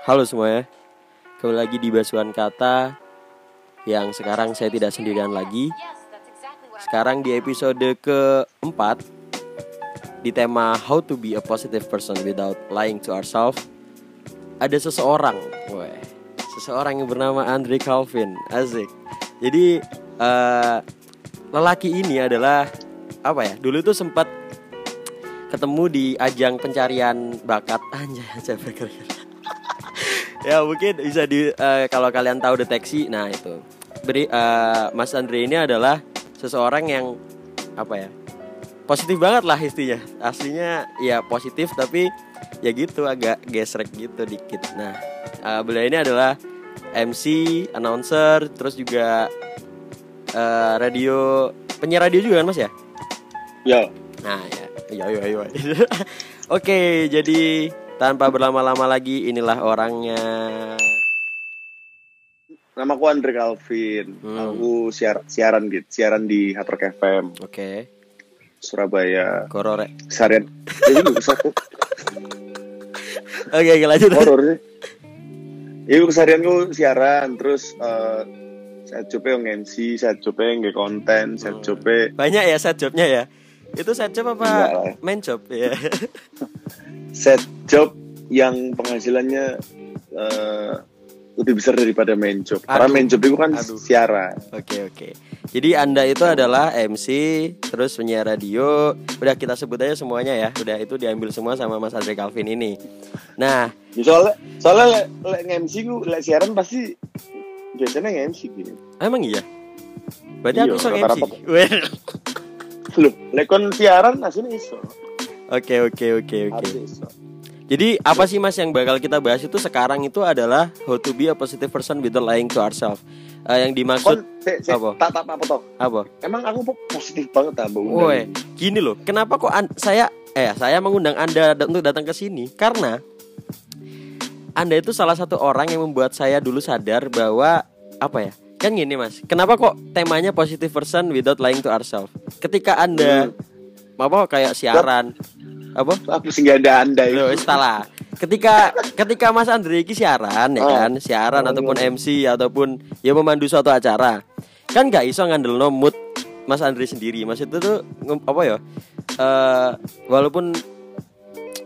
Halo semuanya. Kembali lagi di Basuhan Kata Yang sekarang saya tidak sendirian lagi. Sekarang di episode keempat Di tema How to be a positive person without lying to ourselves Ada seseorang Weh, Seseorang yang bernama Andre Calvin. Asik. Jadi eh, Lelaki ini adalah Apa ya Dulu tuh sempat ketemu di ajang pencarian bakat. Anjay anjay berkali ya mungkin bisa di eh, kalau kalian tahu deteksi nah itu. Beri eh, Mas Andre ini adalah seseorang yang apa ya positif banget lah istinya aslinya ya positif tapi ya gitu agak gesrek gitu dikit. Nah eh, beliau ini adalah MC announcer terus juga eh, radio penyiar radio juga kan Mas ya? Ya, Nah ya, iya iya iya. Oke, jadi tanpa berlama-lama lagi inilah orangnya. nama aku Andre Calvin. Hmm. Aku siar siaran gitu, siaran di Hard Rock FM Oke, Surabaya. korore. Ini gue bisa aku Oke, oke lanjut. horor sih. Iya, keseharian gue siaran, terus eh saya coba yang MC, saya coba yang nge konten, saya Hmm. coba Banyak ya set jobnya ya. Itu set job apa main job ya? set job yang penghasilannya eh, lebih besar daripada main job. Karena Aduh. main job itu kan Aduh. siaran. Oke oke. Jadi anda itu adalah MC, terus penyiar radio. Udah kita sebut aja semuanya ya. Udah itu diambil semua sama Mas Andre Calvin ini. Nah, Ya, soalnya soalnya lek lek nge-MC gue lek siaran pasti biasanya nge-MC gitu. emang iya. Berarti Iya, aku sok MC. Loh, lek kon siaran aslinya iso. Oke oke oke oke. Jadi apa sih mas yang bakal kita bahas itu sekarang itu adalah how to be a positive person without lying to ourselves. Eh, yang Kon dimaksud se, se, Apa? tak tak apa toh. apa? Emang aku po- positif banget ah. Woi, gini loh. Kenapa kok an- saya eh saya mengundang anda da- untuk datang ke sini karena anda itu salah satu orang yang membuat saya dulu sadar bahwa apa ya? Kan gini mas, kenapa kok temanya positive person without lying to ourselves? Ketika anda apa kayak siaran apa? Aku sih nggak ada anda itu. Loh, salah. Ketika ketika Mas Andre iki siaran ya Oh. kan, siaran Oh, ataupun. MC ataupun ya memandu suatu acara. Kan nggak iso ngandelno mood Mas Andre sendiri. Mas itu tuh apa ya? Eh walaupun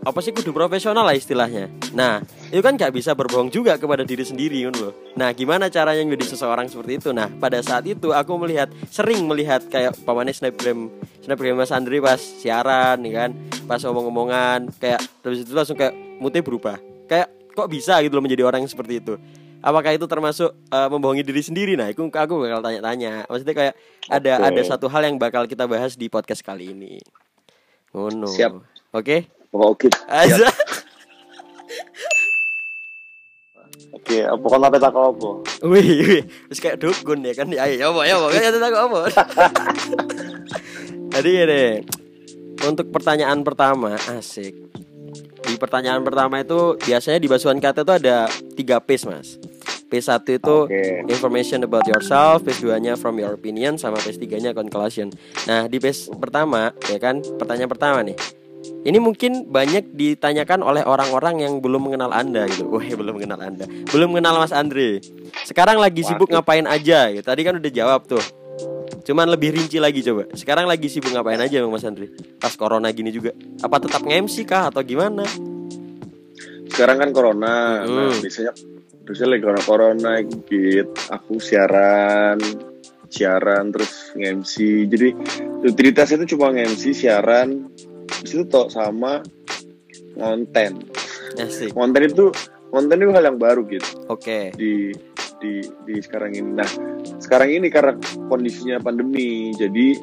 apa sih kudu profesional lah istilahnya. Nah, itu kan nggak bisa berbohong juga kepada diri sendiri kan loh. Nah, gimana caranya menjadi seseorang seperti itu? Nah, pada saat itu aku melihat sering melihat kayak pamane snapgram snapgram Mas Andri pas siaran nih kan, pas omong-omongan kayak terus itu langsung kayak moodnya berubah. Kayak kok bisa gitu loh menjadi orang yang seperti itu. Apakah itu termasuk eh, membohongi diri sendiri? Nah, itu aku bakal tanya-tanya. Maksudnya kayak ada ada satu hal yang bakal kita bahas di podcast kali ini. Oh no. Siap. Oke. Oke, oke. Aja. Oke, apa kon apa tak apa? Wih, wih, terus kayak dukun ya kan? Ayo, ya apa, ya apa, ya tak apa. Jadi ini untuk pertanyaan pertama, asik. Di pertanyaan pertama itu biasanya di basuhan kata itu ada tiga piece mas. Piece satu itu Oke. information about yourself, piece 2 nya from your opinion, sama piece 3 nya conclusion. Nah di piece pertama ya kan, pertanyaan pertama nih. Ini mungkin banyak ditanyakan oleh orang-orang yang belum mengenal Anda gitu. Wah, belum mengenal Anda. Belum mengenal Mas Andre. Sekarang lagi sibuk Waduh. ngapain aja gitu. Tadi kan udah jawab tuh. Cuman lebih rinci lagi coba. Sekarang lagi sibuk ngapain aja Mas Andre? Pas corona gini juga. Apa tetap nge-MC kah atau gimana? Sekarang kan corona. Nah, Hmm. biasanya biasanya lagi corona corona gitu. Aku siaran siaran terus nge-MC. Jadi rutinitas itu cuma nge-MC, siaran, habis itu toh sama konten. Asik. Konten itu konten itu hal yang baru gitu. Oke. di di di sekarang ini. Nah, sekarang ini karena kondisinya pandemi, jadi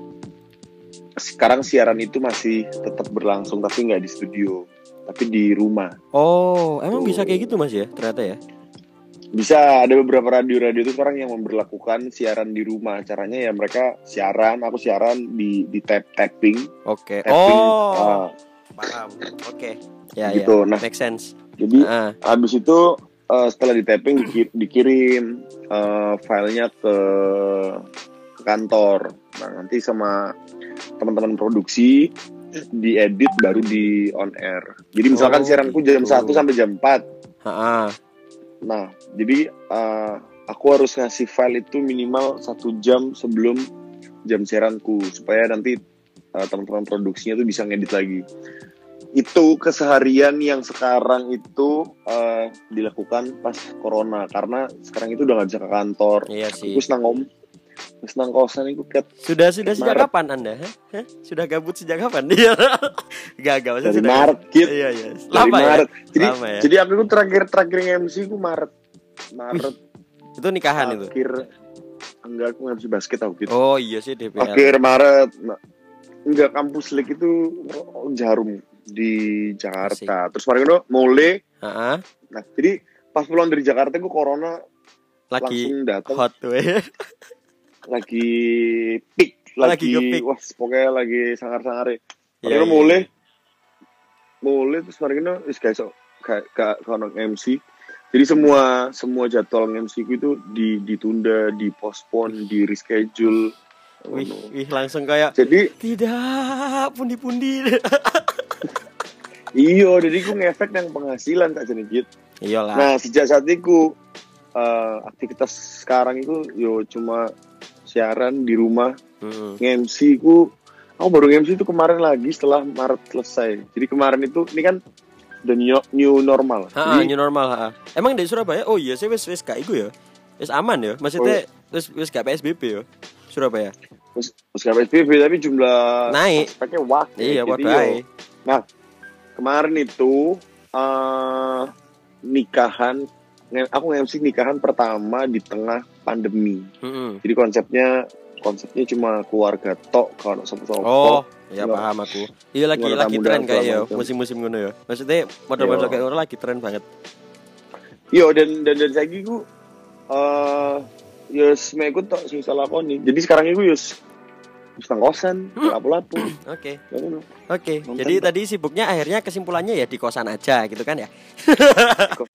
sekarang siaran itu masih tetap berlangsung tapi nggak di studio, tapi di rumah. Oh, emang Tuh. bisa kayak gitu Mas ya? Ternyata ya. Bisa ada beberapa radio-radio itu sekarang yang memberlakukan siaran di rumah. Caranya ya mereka siaran, aku siaran di di tap tapping, Oke. tapping. Oh, ah, paham. Oke. Ya, gitu. ya. Nah, Make sense. jadi Ah, habis itu eh, setelah di tapping diki- dikirim eh, filenya ke ke kantor. Nah, nanti sama teman-teman produksi diedit baru di on air. Jadi misalkan Oh, siaranku jam gitu. 1 sampai jam 4. ha-ha. Nah jadi uh, aku harus ngasih file itu minimal satu jam sebelum jam siaranku supaya nanti uh, teman-teman produksinya tuh bisa ngedit lagi itu keseharian yang sekarang itu uh, dilakukan pas corona karena sekarang itu udah nggak bisa ke kantor Iya sih. aku senang om senang kosan itu kat Sudah sudah sejak Maret. kapan Anda? Hah? Sudah gabut sejak kapan? Iya. Gak gak maksudnya sudah. Maret gitu Iya iya. Lama ya. Maret jadi Lama ya. jadi aku itu terakhir terakhir MC ku Maret Maret Itu nikahan itu. akhir enggak aku MC basket aku gitu Oh iya sih DPR. akhir Maret enggak kampus league itu jarum di Jakarta terus kemarin itu mulai Heeh. nah jadi pas pulang dari Jakarta gue corona Lagi langsung datang hot. lagi peak Lagi lagi, wah pokoknya lagi sangar-sangar ya Iya, Kemarin iya, mulai mulai terus kemarin itu wis guys kayak kayak kono MC jadi semua semua jadwal MC ku itu di, ditunda, dipospon, di reschedule. Wih, wih langsung kayak Jadi tidak pundi-pundi. iyo, jadi ku ngefek yang penghasilan tak jadi gitu. Iyalah. Nah sejak saat itu eh, aktivitas sekarang itu yo cuma siaran di rumah Mm-mm. nge-MC ku aku baru nge-MC itu kemarin lagi setelah Maret selesai jadi kemarin itu ini kan the new, new normal Ha, jadi new normal, ha. Emang di Surabaya? Oh iya, sih wis wis gak iku ya. Wis aman ya. Maksudnya wis wis gak PSBB ya. Surabaya. terus nggak PSBB tapi jumlah Naik. speknya wah Iya, yo. ae. kemarin itu eh nikahan aku nge-MC nikahan pertama di tengah pandemi Mm-mm. jadi konsepnya konsepnya cuma keluarga tok kalau sopo-sopo Oh, ya paham aku. Iya lagi lagi tren kayak ya, musim-musim ngono ya. Maksudnya model-model Yo. kayak ngono lagi tren banget. Yo dan dan dan saya ku eh yo semeku tok sing salah nih. Jadi sekarang itu yo wis nang kosan, Hmm. lapu-lapu. Oke. Ya. Oke. Nonton, Jadi tadi sibuknya akhirnya kesimpulannya ya di kosan aja gitu kan ya.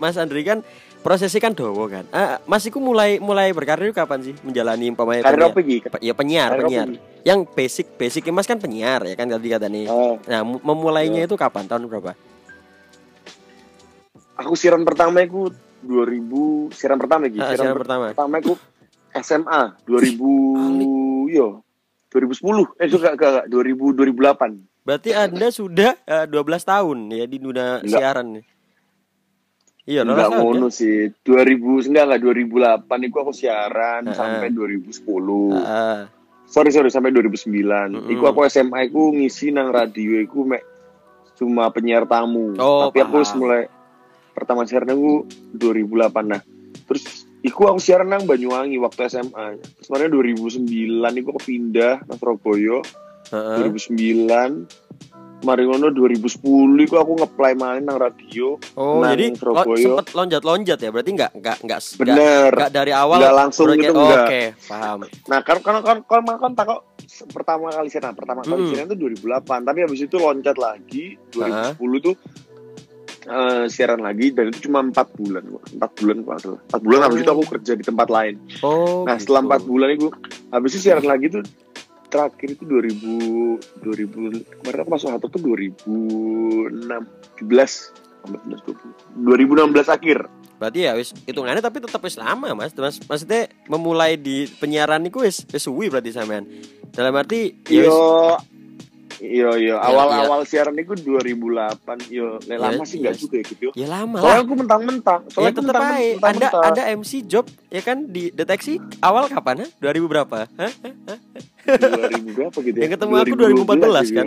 Mas Andri kan prosesnya kan dowo kan. Ah, Mas iku mulai mulai berkarir kapan sih menjalani umpamanya Karir penyiar? apa iki? Ya penyiar, Karir penyiar. Yang basic basic Mas kan penyiar ya kan tadi kata nih. Ah, Nah, mu- memulainya itu kapan? Tahun berapa? aku siaran pertama itu 2000 siaran pertama iki. Ah, siaran, siaran per- pertama. pertama itu SMA 2000 yo 2010 eh itu gak, gak, gak 2000 2008 Berarti Anda sudah eh, 12 tahun ya di dunia siaran nih. Iya, 12 Enggak ngono ya? sih 2000 enggak enggak 2008 itu aku siaran Ah, sampai 2010 Ah, sorry sorry sampai 2009 Mm-mm. Iku aku SMA iku ngisi nang radio iku mek cuma penyiar tamu. Oh, tapi aku paham. wis mulai pertama siaran aku 2008 nah terus iku aku siaran nang Banyuwangi waktu SMA terus kemarin 2009 iku aku pindah nang Surabaya. Heeh. 2009 kemarin ngono 2010 iku aku ngeplay main nang radio Oh, nang jadi lo, Surabaya. sempet lonjat-lonjat ya? Berarti nggak nggak nggak nggak- bener nggak dari awal Nggak langsung gitu, oh, nggak. Oke, paham. Nah, kan kan kan kan kan tak kok pertama kali siaran, pertama kali Hmm. siaran itu 2008, tapi habis itu loncat lagi 2010 tuh eh, siaran lagi dan itu cuma empat bulan, empat bulan kok salah. Empat bulan habis itu aku kerja di tempat lain. Oh. Nah, setelah gitu. empat bulan itu habis itu siaran lagi tuh terakhir itu 2000 2000 kemarin aku masuk Hato tuh 2016 2016 akhir. Berarti ya wis hitungannya tapi tetap wis lama, Mas. Mas maksudnya memulai di penyiaran niku wis wis suwi berarti sampean. Dalam arti ya Yo, yo, yo. Awal-awal siaran itu 2008. Yo, Ya, lama sih enggak yes. juga ya gitu. ya lama Soalnya aku mentang-mentang. Ya Soalnya aku tetap aja. mentang-mentang. Anda Anda MC job ya kan di deteksi awal kapan? Ha? 2000 berapa? Hah? 2000 berapa gitu ya? Yang ketemu aku 2014 kan?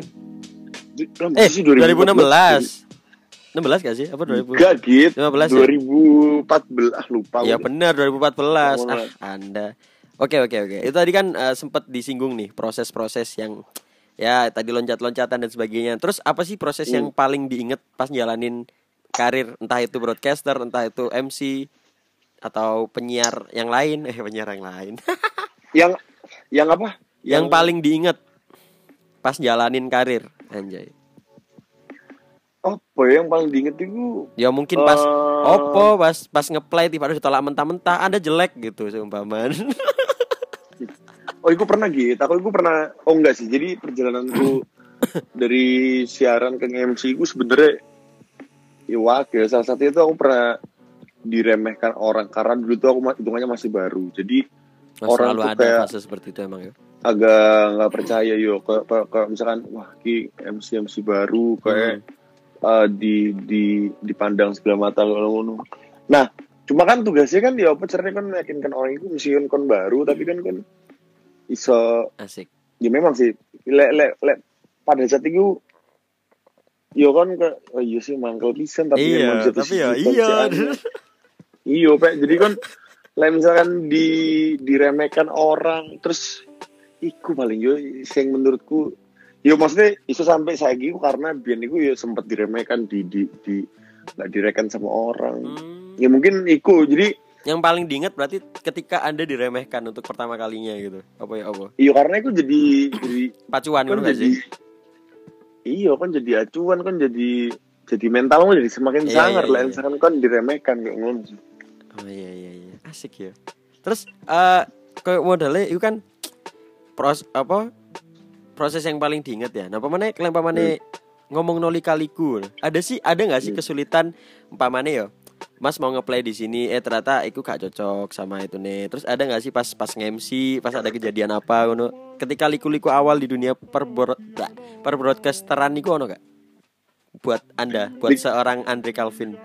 Eh, Eh, 2016. 16 gak sih? Apa 2000? Enggak gitu. 15 ya? 2014 ah lupa. Ya benar 2014. Oh, Ah, Anda. Oke oke oke. Itu tadi kan eh, sempat disinggung nih proses-proses yang ya tadi loncat-loncatan dan sebagainya. Terus apa sih proses yang Hmm. paling diinget pas jalanin karir entah itu broadcaster, entah itu MC atau penyiar yang lain, eh penyiar yang lain. Yang yang apa? yang paling diinget pas jalanin karir, anjay. apa ya yang paling diinget itu Ya mungkin pas eh, Opo pas pas ngeplay tiba-tiba ditolak mentah-mentah Anda jelek gitu seumpaman. Oh, itu pernah gitu. Aku itu pernah. Oh enggak sih. Jadi perjalananku dari siaran ke MC itu sebenarnya ya wakil salah satu itu aku pernah diremehkan orang. Karena dulu tuh aku hitungannya masih baru. Jadi Mas, Orang tuh ada kayak- fase seperti itu emang ya? agak nggak percaya yo. Ke, ke, ke- misalkan wah ki MC MC baru kayak eh, di di dipandang sebelah mata ngono nah cuma kan tugasnya kan ya apa caranya kan meyakinkan orang itu meskipun kon baru tapi kan kan iso. Asik. Ya memang sih. Lek lek lek pada saat itu yo kan ke oh iya sih mangkel pisan tapi iya tapi ya iya. iya pak. Jadi kan lek misalkan di diremehkan orang terus iku paling yo sing menurutku yo maksudnya iso sampai saya gitu karena biar iku yo sempat diremehkan di di di nggak diremehkan sama orang. Hmm, ya mungkin iku. Jadi yang paling diingat berarti ketika anda diremehkan untuk pertama kalinya gitu. Apa ya apa? Iya karena itu jadi jadi pacuan kan jadi sih? Iya kan jadi acuan kan jadi jadi mentalmu jadi semakin Iya, sangar iya, lah. iya. misalkan kan diremehkan kayak ngono. Sih. oh iya iya iya. Asik ya. Terus eh kayak modalnya itu kan pros apa proses yang paling diingat ya. Nah pamane kalian pamane ngomong noli kaliku. Ada sih ada nggak sih Hmm. kesulitan? Umpamane ya Mas mau ngeplay di sini eh ternyata itu gak cocok sama itu nih. Terus ada nggak sih pas pas nge-MC, pas ada kejadian apa ngono. Ketika liku-liku awal di dunia per per broadcasteran niku ono gak? Buat Anda, buat seorang Andre Calvin.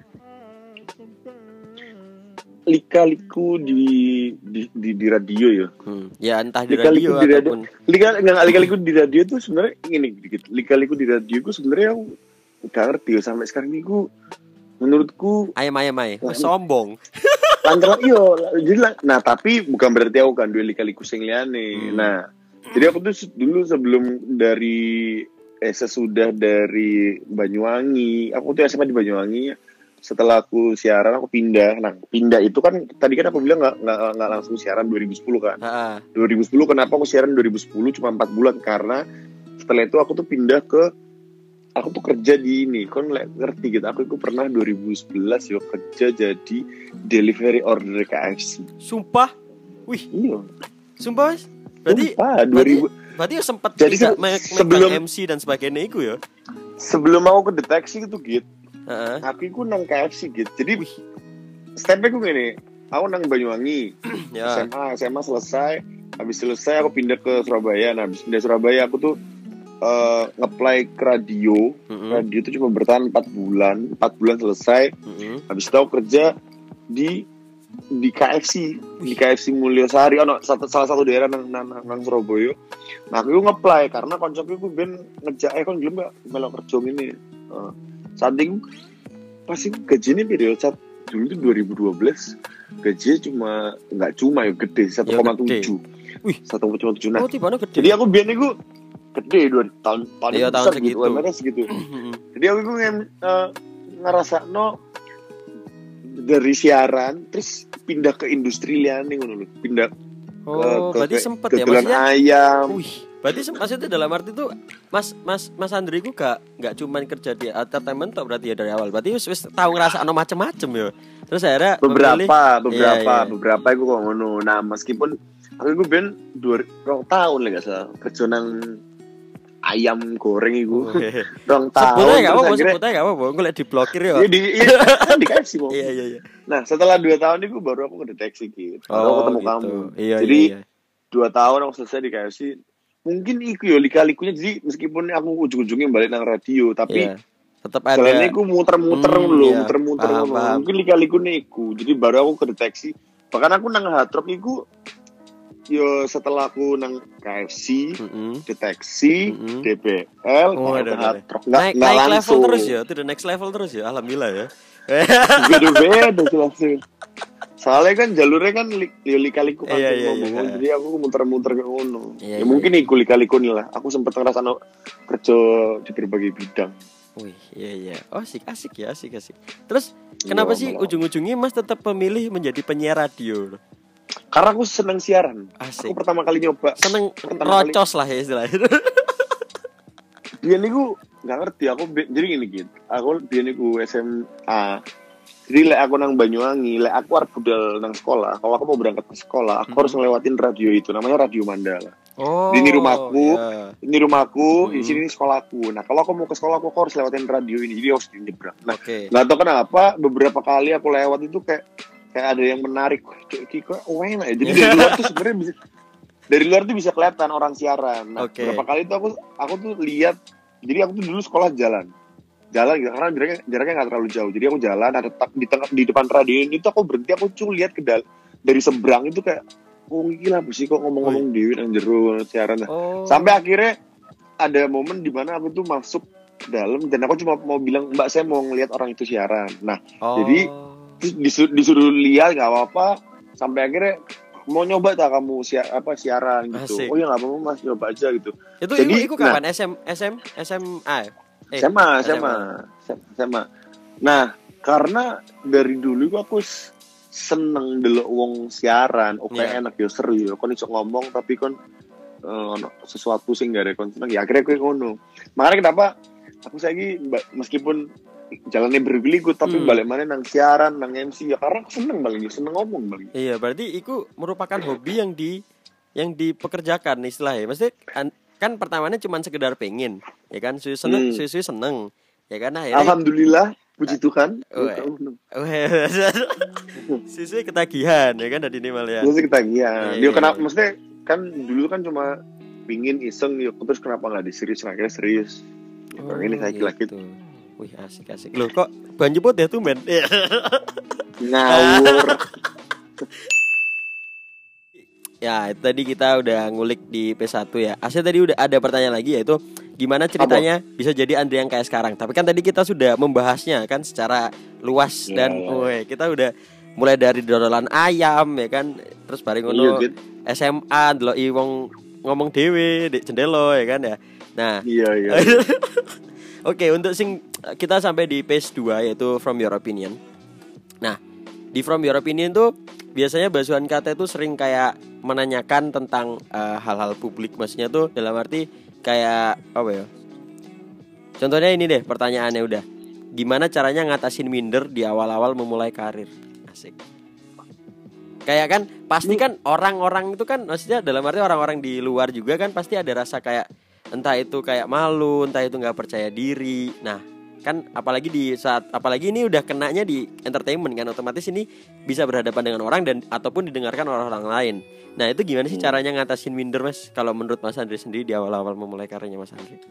lika-liku di di, di di radio ya Hmm. Ya entah di Lika-liku radio di radio. ataupun lika lika-liku di radio tuh sebenarnya ini dikit lika-liku di radio ku sebenarnya aku gak ngerti ya sampai sekarang ini ku menurutku ayam ayam ayam. Wah, sombong. lancar iyo jadi lah- nah tapi bukan berarti aku kan dua lika-liku sing liane. Hmm. nah jadi aku tuh dulu sebelum dari eh sesudah dari Banyuwangi aku tuh SMA di Banyuwangi. Setelah aku siaran aku pindah. Nah pindah itu kan tadi kan aku bilang nggak nggak langsung siaran 2010 kan. Ha, 2010 kenapa aku siaran 2010 cuma 4 bulan? Karena setelah itu aku tuh pindah ke aku tuh kerja di ini kon ngerti gitu aku itu pernah 2011 yo kerja jadi delivery order KFC sumpah. Wih, iya sumpah. Mas. Berarti Sumpah, 2000 berarti sempat Jadi se- sebelum- MC dan sebagainya itu ya. sebelum aku ke deteksi gitu gitu Heeh. aku itu nang KFC gitu jadi stepnya gue gini aku nang Banyuwangi Ya. SMA SMA selesai habis selesai aku pindah ke Surabaya nah habis pindah Surabaya aku tuh eh ngeplay ke radio. Mm-mm. radio itu cuma bertahan 4 bulan 4 bulan selesai. Mm-mm. habis itu aku kerja di di KFC di KFC Mulyasari ono satu, salah satu daerah nang, nang, nang, nang Surabaya. Nah aku ngeplay karena konsepnya aku ben ngejak eh kon belum gak melok kerja ini uh, saat itu pasti gajinya video saat dulu itu 2012 gajinya cuma nggak cuma ya gede 1,7 Wih. 1,7 nah. Oh, tiba gede. jadi aku biar nih gede dua tahun tahun Iya, itu tahun besar segitu. gitu UMR -nya segitu jadi aku gue ngerasa no dari siaran terus pindah ke industri liane ngono lho. pindah Oh, ke, berarti ke, sempet ke ya maksudnya. ayam Wih, berarti maksudnya dalam arti itu Mas Mas Mas Andri ku gak gak cuman kerja di entertainment tok berarti ya dari awal. Berarti wis wis tahu ngerasa ono macem-macem ya. Terus akhirnya beberapa memilih- beberapa Iya, iya. beberapa aku kok ngono nah meskipun aku gue ben dua tahun lah gak salah kerja nang ayam goreng Oh, iku hehe. rong tahun Sebutnya apa-apa, sebutnya gak apa-apa. Gue liat diblokir ya. Iya, di, iya, kan dikasih. Iya iya iya. Nah setelah dua tahun itu baru aku ngedeteksi gitu. Baru aku ketemu gitu. kamu. Iya Jadi iya. iya. dua tahun aku selesai di KFC. Mungkin iku yo lika-likunya jadi meskipun aku ujung-ujungnya balik nang radio tapi Iya. Tetap ada. jalannya aku muter-muter Hmm, dulu, iya. muter-muter Paham, ngono. paham. Mungkin lika-likunya iku. Jadi baru aku kedeteksi. Bahkan aku nang hard rock iku yo setelah aku nang KFC Mm-mm. deteksi Mm-mm. DBL Oh, ada, ada. nggak Naik, naik level langsung terus ya, itu the next level terus ya, alhamdulillah ya. beda-beda sih langsung soalnya kan jalurnya kan li, li, lika-liku kan Iya, iya, iya. jadi aku muter-muter ke ngono Iya, ya iya. mungkin iku lika-liku nih lah aku sempet ngerasa no, kerja di berbagai bidang Wih, iya iya. Oh, asik asik ya, asik asik. Terus kenapa Iya, sih ujung-ujungnya Mas tetap memilih menjadi penyiar radio? Karena aku seneng siaran Asik. aku pertama kali nyoba Seneng Pertama kali- rocos lah ya istilahnya. dia niku nggak ngerti aku jadi gini gitu aku dia niku SMA jadi lek aku nang Banyuwangi lek aku harus budal nang sekolah kalau aku mau berangkat ke sekolah aku Hmm. harus ngelewatin radio itu namanya radio Mandala Oh. Ini rumahku. ya. Ini rumahku, di Hmm. sini sekolahku. Nah kalau aku mau ke sekolah aku harus lewatin radio ini, jadi harus nyebrang. Nah Oke. nggak tahu kenapa beberapa kali aku lewat itu kayak kayak ada yang menarik kok enak ya jadi dari luar tuh sebenarnya bisa dari luar tuh bisa kelihatan orang siaran. Nah Oke. beberapa kali tuh aku aku tuh lihat jadi aku tuh dulu sekolah jalan. Jalan gitu karena jaraknya jaraknya nggak terlalu jauh. Jadi aku jalan ada tak di tengah di depan radio ini tuh aku berhenti aku cuma lihat ke dal dari seberang itu kayak oh gila sih kok ngomong-ngomong dewi nang jero siaran. Nah, Oh. sampai akhirnya ada momen di mana aku tuh masuk ke dalam dan aku cuma mau bilang mbak saya mau ngelihat orang itu siaran. Nah Oh. jadi- disuruh, disuruh lihat nggak apa-apa. Sampai akhirnya mau nyoba tak kamu siar, apa siaran gitu? Asik. oh ya nggak apa-apa mas nyoba aja gitu. Itu jadi- itu, itu kapan? SM SM SMA eh SMA. sama sama nah karena dari dulu aku seneng dulu wong siaran. Oke Iya. enak ya seru ya kon iso ngomong tapi kon ono sesuatu sing gak ada kon seneng. Ya akhirnya aku ngono. Makanya kenapa aku lagi meskipun jalannya berliku tapi Hmm. balik mana nang siaran nang MC ya karena aku seneng balik seneng ngomong balik Iya, berarti itu merupakan hobi yang di yang dipekerjakan istilahnya. Maksudnya kan, kan pertamanya cuma sekedar pengen, ya kan? Susu seneng, Hmm. susu seneng, ya kan? Akhirnya Alhamdulillah puji Tuhan Oh, eh. susu ketagihan, ya kan? Dari ini malah ya. Terus ketagihan. Iya, Dia iya, kenapa? iya. Maksudnya kan dulu kan cuma pingin iseng yuk terus kenapa nggak diserius Nah, akhirnya serius oh, ini saya gila gitu Wih asik asik. Loh kok ban jemput ya tuh men? ngawur ya tadi kita udah ngulik di P1 ya. Asli tadi udah ada pertanyaan lagi yaitu gimana ceritanya bisa jadi Andre yang kayak sekarang. Tapi kan tadi kita sudah membahasnya kan secara luas Iya, dan iya. weh, kita udah mulai dari dodolan ayam ya kan terus bareng iya ngono gitu SMA delok wong ngomong dewe di jendelo ya kan ya. Nah, iya iya Oke, untuk sing kita sampai di page 2 yaitu from your opinion. Nah, di from your opinion tuh biasanya basuhan kata itu sering kayak menanyakan tentang eh, hal-hal publik maksudnya tuh dalam arti kayak apa ya? Contohnya ini deh pertanyaannya udah. Gimana caranya ngatasin minder di awal-awal memulai karir? Asik. Kayak kan pasti kan orang-orang itu kan maksudnya dalam arti orang-orang di luar juga kan pasti ada rasa kayak entah itu kayak malu, entah itu nggak percaya diri. Nah, kan apalagi di saat apalagi ini udah kenanya di entertainment kan otomatis ini bisa berhadapan dengan orang dan ataupun didengarkan oleh orang lain. Nah, itu gimana sih caranya ngatasin minder, Mas? Kalau menurut Mas Andri sendiri di awal-awal memulai karirnya Mas Andri.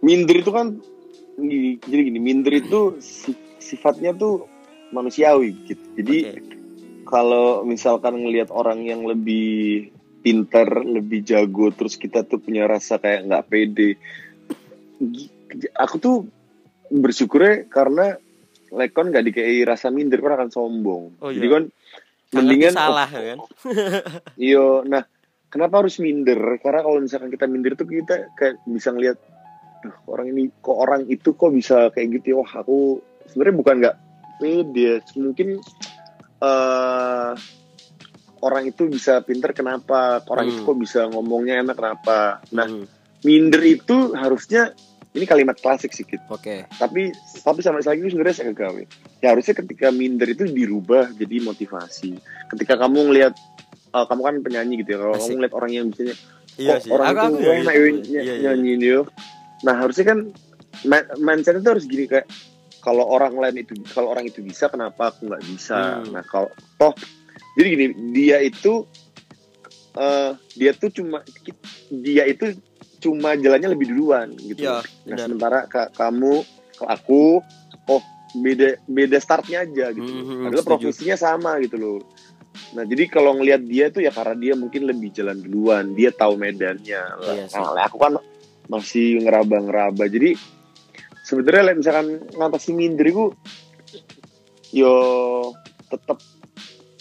minder itu kan jadi gini minder itu si- sifatnya tuh manusiawi gitu jadi Oke. kalau misalkan ngelihat orang yang lebih pinter lebih jago terus kita tuh punya rasa kayak nggak pede aku tuh bersyukurnya karena lekon nggak dikei rasa minder kan akan sombong Oh, jadi iya. kan Sangat mendingan salah kan? Iyo, nah kenapa harus minder? Karena kalau misalkan kita minder tuh kita kayak bisa ngelihat, "Duh, orang ini kok orang itu kok bisa kayak gitu? ya? Wah aku sebenarnya bukan nggak pede, mungkin eh orang itu bisa pinter kenapa? Orang Hmm. itu kok bisa ngomongnya enak kenapa? Nah Hmm, minder itu harusnya ini kalimat klasik sih Kit. Oke. Tapi tapi sama lagi ini sebenarnya saya gawe. Ya harusnya ketika minder itu dirubah jadi motivasi. Ketika kamu ngelihat eh, kamu kan penyanyi gitu ya. Kalau kamu ngeliat orang yang misalnya Iya kok sih. orang Aku itu aku enak gitu. ya Iya, iya. nyanyi yo. Nah harusnya kan mindset itu harus gini kayak kalau orang lain itu kalau orang itu bisa kenapa aku nggak bisa? Hmm. Nah kalau toh jadi gini dia itu eh dia tuh cuma dia itu cuma jalannya lebih duluan gitu. Iya, Nah benar. sementara ka- kamu, aku, oh beda beda startnya aja gitu. Mhm, Padahal setuju. profesinya sama gitu loh. Nah jadi kalau ngelihat dia tuh ya karena dia mungkin lebih jalan duluan, dia tahu medannya. Lah, Iya nah, lah, aku kan masih ngeraba-ngeraba. Jadi sebenarnya misalkan ngatasi minder itu, yo tetap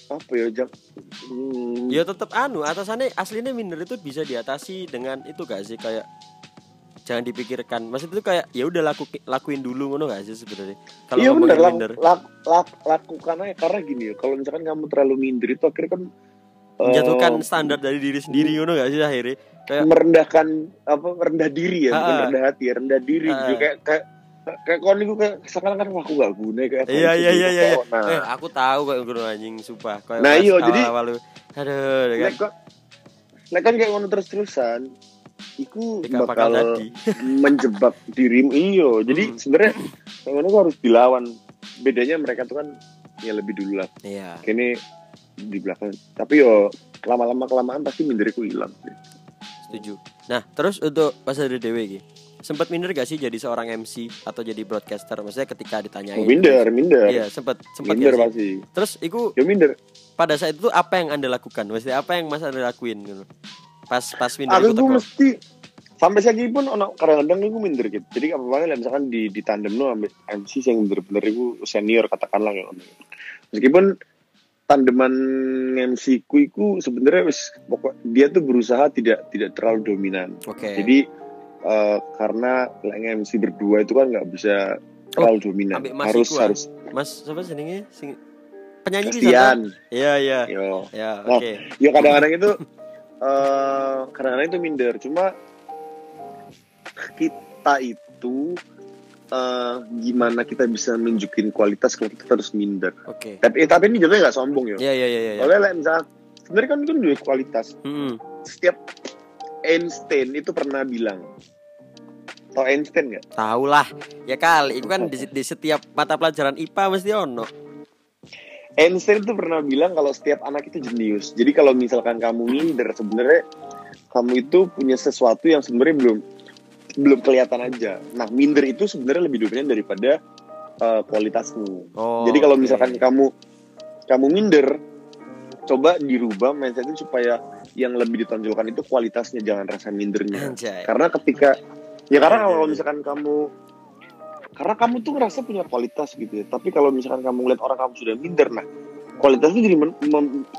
apa ya jam hmm, Ya tetap anu atasannya aslinya minder itu bisa diatasi dengan itu gak sih kayak jangan dipikirkan. Maksud itu kayak ya udah laku, lakuin dulu ngono gak sih sebenarnya. Kalau Iya bener, minder, lak, lak- lakukan aja karena gini ya, kalau misalkan kamu terlalu minder itu akhirnya kan eh, menjatuhkan standar dari diri sendiri ngono gak sih akhirnya? Kayak merendahkan apa merendah diri ya, Ha-ha. rendah hati ya, rendah diri Ha-ha. gitu. kayak kayak kayak kon kayak sekarang kan aku gak guna kayak Iya iya gitu. iya iya. Nah, Eh aku tahu kok guru anjing sumpah. Kayak Nah, pas iya, jadi- awal-awal lu, aduh ya kan. Lek kan kayak ngono terus-terusan iku Ika bakal bakal menjebak dirimu iyo jadi Hmm. sebenarnya yang ngono harus dilawan bedanya mereka tuh kan ya lebih dulu lah Iya. kini di belakang tapi yo lama-lama kelamaan pasti minderiku hilang sih. Setuju. Nah, terus untuk Mas Adri Dewi iki, sempat minder gak sih jadi seorang MC atau jadi broadcaster? Maksudnya ketika ditanyain. oh, minder minder Iya, sempat sempat minder pasti Terus iku ya minder pada saat itu apa yang Anda lakukan? Maksudnya apa yang Mas Adri lakuin gitu? Pas pas minder aku itu mesti sampai saat ini pun ono kadang-kadang aku minder gitu jadi apa apa misalkan di di tandem no ambil MC yang bener-bener itu senior katakanlah ya meskipun tandeman MC ku iku sebenarnya wis pokok dia tuh berusaha tidak tidak terlalu dominan Oke. jadi eh, karena like MC berdua itu kan nggak bisa terlalu dominan ambek Mas harus iku, harus Mas siapa jenenge? Sing penyanyi di sana? Christian Iya, iya. yo Ya, Oh. oke. ya kadang-kadang itu eh kadang-kadang itu minder cuma kita itu eh gimana kita bisa nunjukin kualitas kalau kita terus minder Oke. tapi tapi ini jadinya nggak sombong ya Iya, iya, iya, iya. oleh lah misalnya sebenarnya kan kan dua kualitas Mm-mm. setiap Einstein itu pernah bilang tau Einstein nggak Tahu lah. Ya kali, itu kan di, di setiap mata pelajaran IPA mesti ono. Einstein itu pernah bilang kalau setiap anak itu jenius jadi kalau misalkan kamu minder sebenarnya kamu itu punya sesuatu yang sebenarnya belum belum kelihatan aja nah minder itu sebenarnya lebih dominan daripada eh, kualitasmu Oh. Jadi kalau misalkan kamu kamu minder, coba dirubah mindset itu supaya yang lebih ditonjolkan itu kualitasnya jangan rasa mindernya. Anjay. Karena ketika ya karena kalau misalkan kamu karena kamu tuh ngerasa punya kualitas gitu ya. Tapi kalau misalkan kamu lihat orang kamu sudah minder, nah kualitas itu jadi men-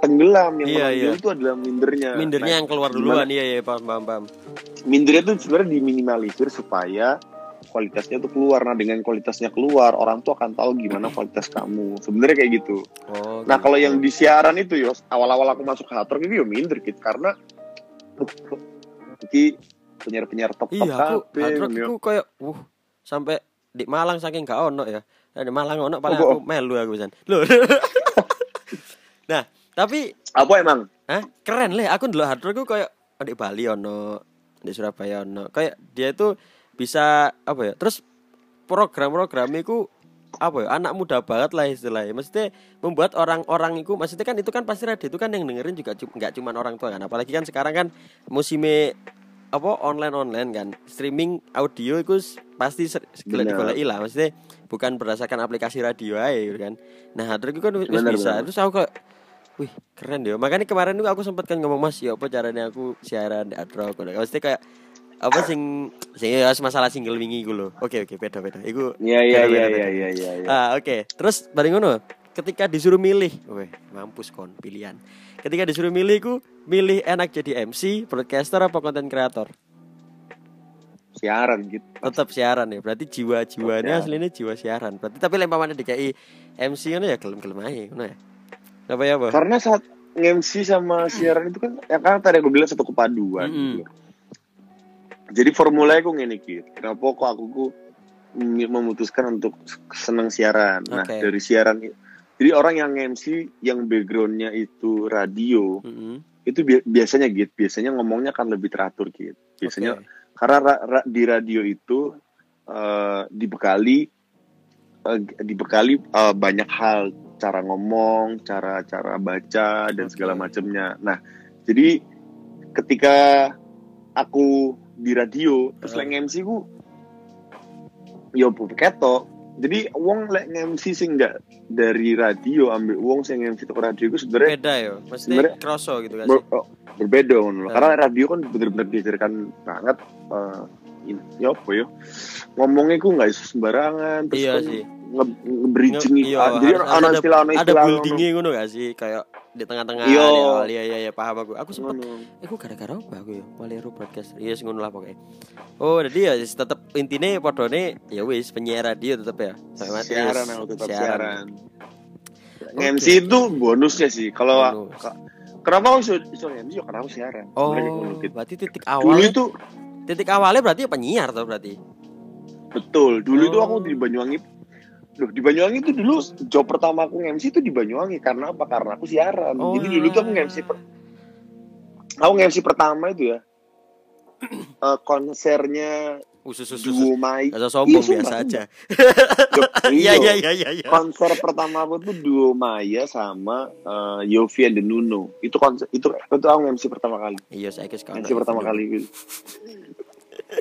tenggelam yang Iya, iya. itu adalah mindernya. Mindernya Nah, yang keluar duluan. Iya, iya, paham, paham, paham. mindernya tuh sebenarnya diminimalisir supaya kualitasnya tuh keluar. Nah dengan kualitasnya keluar, orang tuh akan tahu gimana kualitas kamu. Sebenarnya kayak gitu. Oh. Nah gitu. kalau yang di siaran itu yos awal-awal aku masuk rock itu ya minder gitu karena iki penyiar-penyiar top top Iya, aku yo. iku kayak wuh sampai di Malang saking gak ono ya. Nah, di Malang ono paling Oh, aku melu aku. Loh. nah, tapi apa emang Hah? Keren leh, aku dulu hard rock ku kayak oh, di Bali ono, di Surabaya ono. Kayak dia itu bisa apa ya? Terus program-program itu apa ya? Anak muda banget lah istilahnya. Maksudnya membuat orang-orang itu maksudnya kan itu kan pasti radio itu kan yang dengerin juga nggak cuma orang tua kan. Apalagi kan sekarang kan musimnya apa online online kan streaming audio itu pasti segala Benar. digoleki lah maksudnya bukan berdasarkan aplikasi radio aja gitu kan nah rock itu kan bisa benar. terus aku kayak wih keren deh makanya kemarin tuh aku sempat kan ngomong mas ya apa caranya aku siaran di Udah, maksudnya kayak apa sing sing ya masalah single wingi gue loh oke oke beda beda itu Iya iya iya iya iya iya. Ah, oke. Terus bareng ngono, ketika disuruh milih, weh, mampus kon pilihan. Ketika disuruh milih ku milih enak jadi MC, broadcaster apa konten kreator? Siaran gitu. Tetap siaran ya. Berarti jiwa-jiwanya aslinya jiwa siaran. Berarti tapi lempamane DKI MC ngono ya gelem-gelem ae, ngono ya. Apa ya? Karena saat MC sama siaran itu kan ya kan tadi aku bilang satu kepaduan. Mm-mm. gitu. Jadi formulanya aku ngene gitu. Kenapa kok aku ku mem- memutuskan untuk senang siaran. Nah, Oke. dari siaran jadi orang yang MC yang backgroundnya itu radio Mm-mm. itu bi- biasanya gitu biasanya ngomongnya kan lebih teratur gitu biasanya Oke. karena ra- ra- di radio itu eh, dibekali eh, dibekali eh, banyak hal cara ngomong cara cara baca dan Oke. segala macamnya nah jadi ketika aku di radio terus lek MC ku yo ketok jadi uang lek MC sing enggak dari radio ambil uang sing MC ke radio itu sebenarnya Beda ya. Mesti kroso gitu kan ber- oh, berbeda loh. Eh. Karena radio kan bener-bener diajarkan banget eh ini ya apa ya ngomongnya ku nggak sembarangan terus Iya kan sih. Nge- nge-bridging Nge- iya, jadi ana ada- istilah-ana Ada istilah buildingnya ngono gak sih? Kayak di tengah-tengah awal. Iya iya iya paham aku. Aku sempet ngono. Iku gara-gara apa aku ya? Maliru podcast. Iya yes, ngono lah pokoknya. Oh, jadi ya tetep intine podone ya wis penyiar radio tetep ya. Siaran aku tetap siaran. MC itu bonusnya sih. Kalau kenapa aku iso iso MC? Ya karena aku siaran. Oh, berarti titik Dulu awal itu titik awalnya berarti ya penyiar tuh berarti. betul. Dulu itu Oh. aku di Banyuwangi Loh, di Banyuwangi itu dulu job pertama aku MC itu di Banyuwangi karena apa? Karena aku siaran. Oh, Jadi dulu tuh aku alah. MC per- aku nge-MC pertama itu ya eh, konsernya Usus usus. duo Mai Gak usah sombong Iya, biasa aja. sumpah. Iya Iya. iya iya iya. konser pertama aku tuh duo Maya sama eh, Yofi and the Nuno itu konser itu itu aku MC pertama kali Iya saya kes MC pertama kali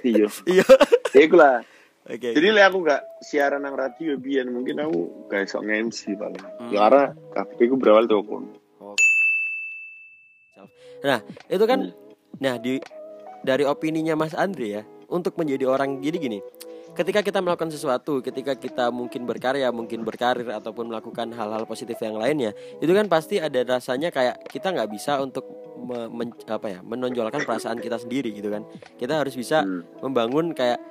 iya Iya. ya lah Oke. jadi lah aku gak siaran nang radio biar mungkin aku gak sok nge-MC paling Hmm. ya karena kafe aku berawal tuh aku Nah, itu kan Hmm. nah di dari opininya Mas Andre ya, untuk menjadi orang jadi gini. Ketika kita melakukan sesuatu, ketika kita mungkin berkarya, mungkin berkarir ataupun melakukan hal-hal positif yang lainnya, itu kan pasti ada rasanya kayak kita nggak bisa untuk me- men- apa ya, menonjolkan perasaan kita sendiri gitu kan. Kita harus bisa Hmm. membangun kayak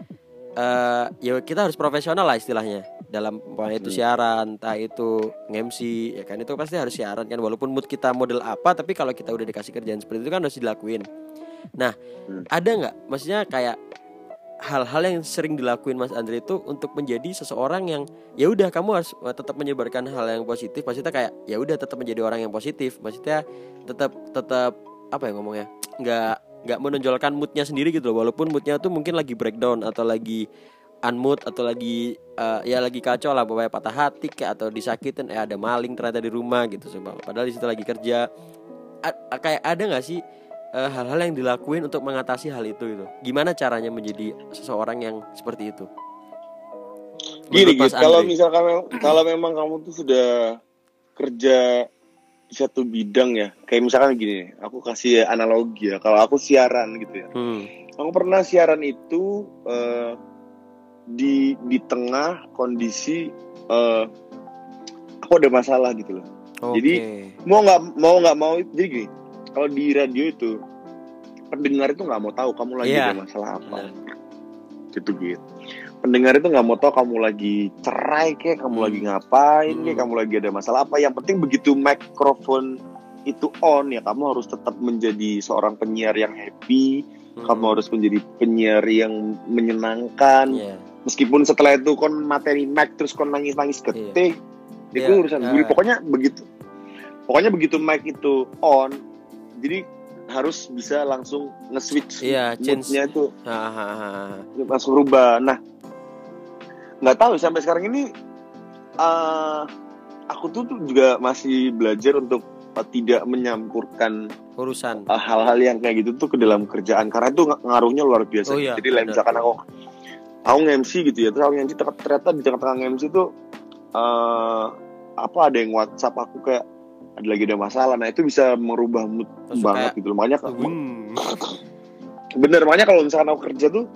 eh ya kita harus profesional lah istilahnya. Dalam pokoknya itu siaran, entah itu nge-MC ya kan? Itu pasti harus siaran kan? Walaupun mood kita model apa tapi kalau kita udah dikasih kerjaan seperti itu kan harus dilakuin. Nah, Hmm. ada nggak? Maksudnya kayak hal-hal yang sering dilakuin Mas Andre itu untuk menjadi seseorang yang ya udah kamu harus eh, tetap menyebarkan hal yang positif. Maksudnya kayak ya udah tetap menjadi orang yang positif. Maksudnya tetap tetap apa ya ngomongnya? Nggak nggak menonjolkan moodnya sendiri gitu loh. Walaupun moodnya tuh mungkin lagi breakdown atau lagi unmood atau lagi eh, ya lagi kacau lah pokoknya patah hati kayak atau disakitin eh ada maling ternyata di rumah gitu sumpah. padahal di situ lagi kerja. A- kayak ada nggak sih eh, hal-hal yang dilakuin untuk mengatasi hal itu gitu? Gimana caranya menjadi seseorang yang seperti itu? Gini, Menurut Mas gitu, kalau misalkan kalau memang kamu tuh sudah kerja satu bidang ya, kayak misalkan gini, aku kasih analogi ya, kalau aku siaran gitu ya, hmm. aku pernah siaran itu eh, di di tengah kondisi eh, aku ada masalah gitu loh. Oke. Jadi, Mau nggak mau nggak mau, jadi gini, kalau di radio itu pendengar itu nggak mau tahu kamu lagi Iya. ada masalah apa, Benar. gitu gitu pendengar itu nggak mau tahu kamu lagi cerai kayak kamu Hmm. lagi ngapain kayak Hmm. kamu lagi ada masalah apa yang penting begitu mikrofon itu on ya kamu harus tetap menjadi seorang penyiar yang happy Hmm. kamu harus menjadi penyiar yang menyenangkan Iya. meskipun setelah itu kon materi mic terus kon nangis nangis ketik itu Iya, urusan gue pokoknya begitu pokoknya begitu mic itu on jadi harus bisa langsung nge-switch Iya, change. moodnya itu langsung berubah. Nah, nggak tahu sampai sekarang ini eh aku tuh, tuh juga masih belajar untuk tidak menyampurkan urusan eh, hal-hal yang kayak gitu tuh ke dalam kerjaan karena itu ng- ngaruhnya luar biasa. Oh iya, Jadi lah benar. misalkan aku aku nge-MC gitu ya, terus aku nge-MC ternyata di tengah-tengah nge-MC tuh eh apa ada yang WhatsApp aku kayak ada lagi ada masalah. Nah, itu bisa merubah mood Terus banget kayak, gitu. Makanya Hmm. bener makanya kalau misalkan aku kerja tuh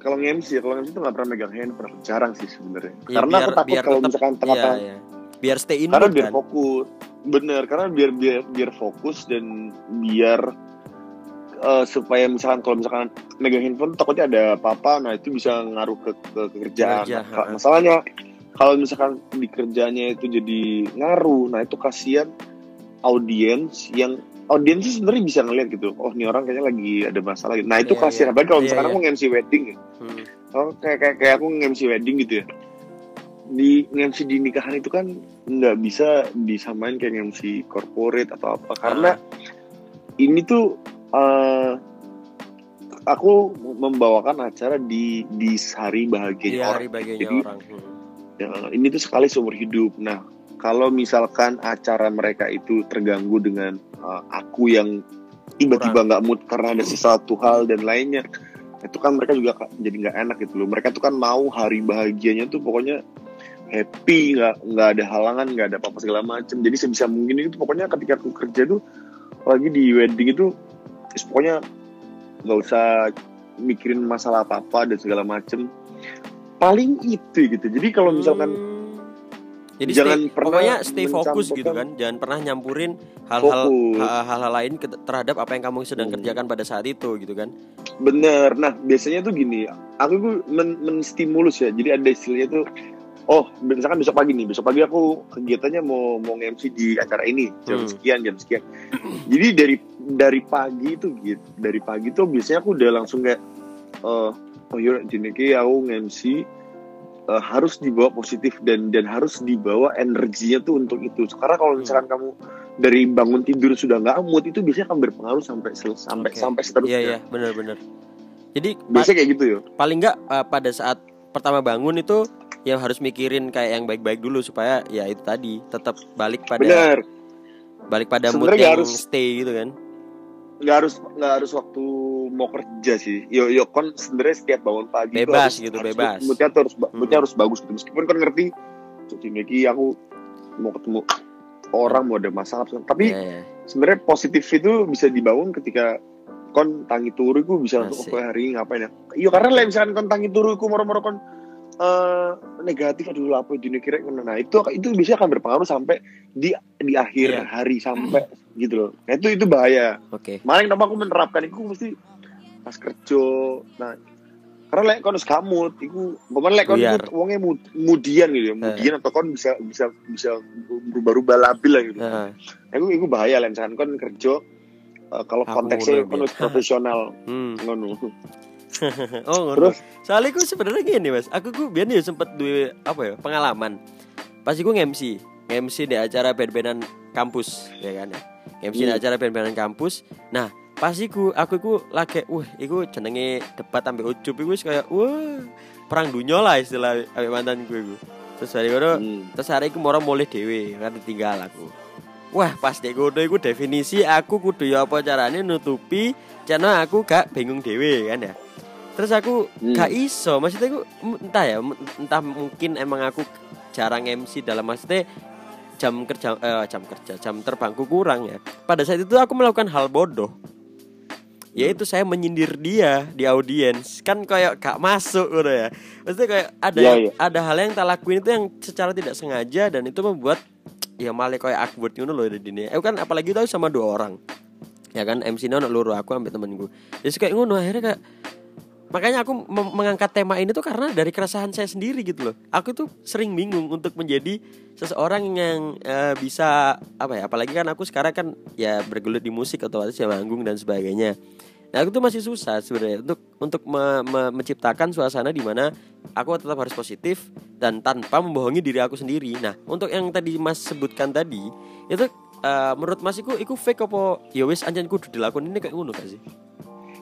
kalau nge-MC ya kalau nge-MC tuh nggak pernah megang handphone jarang sih sebenarnya Ya, karena biar- aku takut biar kalau misalkan tengah-tengah iya. biar stay in karena biar kan fokus bener karena biar biar biar fokus dan biar eh, supaya misalkan kalau misalkan megang handphone takutnya ada apa-apa nah itu bisa ngaruh ke, ke, ke kerjaan Kerja, Nah, ha-ha. masalahnya kalau misalkan di kerjanya itu jadi ngaruh nah itu kasihan audiens yang audiens itu sebenarnya bisa ngeliat gitu oh ini orang kayaknya lagi ada masalah gitu. nah itu Iya, kasihan iya. apalagi kalau Iya, misalkan iya. aku nge-MC wedding ya Hmm. oh, kayak, kayak kayak aku nge-MC wedding gitu ya di nge-MC di nikahan itu kan nggak bisa disamain kayak nge-MC corporate atau apa karena Ah. ini tuh eh, aku membawakan acara di di hari bahagia Iya, orang hari bagiannya Jadi, orang Hmm. Ya, ini tuh sekali seumur hidup. Nah, kalau misalkan acara mereka itu terganggu dengan uh, aku yang tiba-tiba nggak mood karena ada sesuatu hal dan lainnya, itu kan mereka juga jadi nggak enak gitu loh. Mereka tuh kan mau hari bahagianya tuh pokoknya happy, nggak nggak ada halangan, nggak ada apa-apa segala macem. Jadi sebisa mungkin itu pokoknya ketika aku kerja tuh lagi di wedding itu, pokoknya nggak usah mikirin masalah apa-apa dan segala macem. Paling itu gitu. Jadi kalau misalkan Hmm. Jadi Jangan stay, pernah pokoknya stay fokus gitu kan, jangan pernah nyampurin hal-hal hal-hal lain ke- terhadap apa yang kamu sedang Hmm. kerjakan pada saat itu gitu kan. Bener. Nah, biasanya tuh gini, aku tuh men menstimulus ya. Jadi ada istilahnya tuh, oh, misalkan besok pagi nih, besok pagi aku kegiatannya mau mau nge-MC di acara ini jam Hmm. sekian, jam sekian. Jadi dari dari pagi itu gitu, dari pagi tuh biasanya aku udah langsung kayak, eh, oh yuk, jadi kayak aku nge-MC eh, harus dibawa positif dan dan harus dibawa energinya tuh untuk itu. Karena kalau misalkan kamu dari bangun tidur sudah nggak mood itu biasanya akan berpengaruh sampai sampai Oke. sampai seterusnya. Iya iya benar-benar. Jadi Biasanya kayak gitu ya. paling nggak uh, pada saat pertama bangun itu yang harus mikirin kayak yang baik-baik dulu supaya ya itu tadi tetap balik pada Bener. balik pada mood Sebenarnya nggak yang harus- stay gitu kan. nggak harus nggak harus waktu mau kerja sih. Yo yo kon sebenarnya setiap bangun pagi Bebas harus- gitu, harus- bebas. Moodnya tuh harus ba- moodnya Hmm. harus bagus gitu. Meskipun kon ngerti jadi Meki aku mau ketemu orang mau ada masalah tapi Iya, iya. sebenarnya positif itu bisa dibangun ketika kon tangi turu iku bisa untuk apa hari ngapain ya iya karena lah misalkan kon tangi turu iku moro-moro kon eh, negatif aduh apa di kira nah itu itu bisa akan berpengaruh sampai di di akhir Iya. hari sampai gitu loh nah itu itu bahaya Oke. malah kenapa aku menerapkan itu mesti pas kerja nah karena lek kon gak mood iku bukan lek kon Buyar. iku wonge mudian gitu ya mudian atau kon bisa bisa bisa berubah-ubah labil lah gitu Nah, Aku itu bahaya lah misalkan kon kerja eh, kalau konteksnya kon profesional hmm. ngono. Oh, ngono. Terus Soalnya gue sebenarnya gini mas, aku gue biar ya sempet duwe apa ya pengalaman. Pas gue nge-MC, nge-MC di acara band-bandan kampus, ya kan ya. Nge-MC di Hmm. acara band-bandan kampus. Nah, pas iku aku iku lagi, wah, iku jenenge debat sampai ucup iku wis kayak wah perang dunia lah istilah ambek mantan gue iku. Terus hari itu, hmm, terus hari iku moro mulai dewe kan ditinggal aku. Wah, pas dek godo iku definisi aku kudu ya apa carane nutupi channel aku gak bingung dewe kan ya. Terus aku Hmm. gak iso, maksudnya aku entah ya, entah mungkin emang aku jarang MC dalam maksudnya jam kerja eh, jam kerja, jam terbangku kurang ya. Pada saat itu aku melakukan hal bodoh. Yaitu saya menyindir dia di audiens. Kan kayak gak masuk gitu ya. Maksudnya kayak ada Iya, yang- iya. ada hal yang tak lakuin itu yang secara tidak sengaja dan itu membuat ya malah kayak awkward gitu loh di dunia. Eh kan apalagi tahu sama dua orang. Ya kan MC nya loro aku ambil temen gue. Jadi kayak ngono akhirnya kayak makanya aku mengangkat tema ini tuh karena dari keresahan saya sendiri gitu loh. Aku tuh sering bingung untuk menjadi seseorang yang eh, bisa apa ya? Apalagi kan aku sekarang kan ya bergelut di musik atau ya manggung dan sebagainya. Nah, aku tuh masih susah sebenarnya untuk untuk me- me- menciptakan suasana di mana aku tetap harus positif dan tanpa membohongi diri aku sendiri. Nah, untuk yang tadi Mas sebutkan tadi itu eh, menurut Mas iku iku fake apa ya wis anjen kudu dilakukan ini kayak ngono gak sih?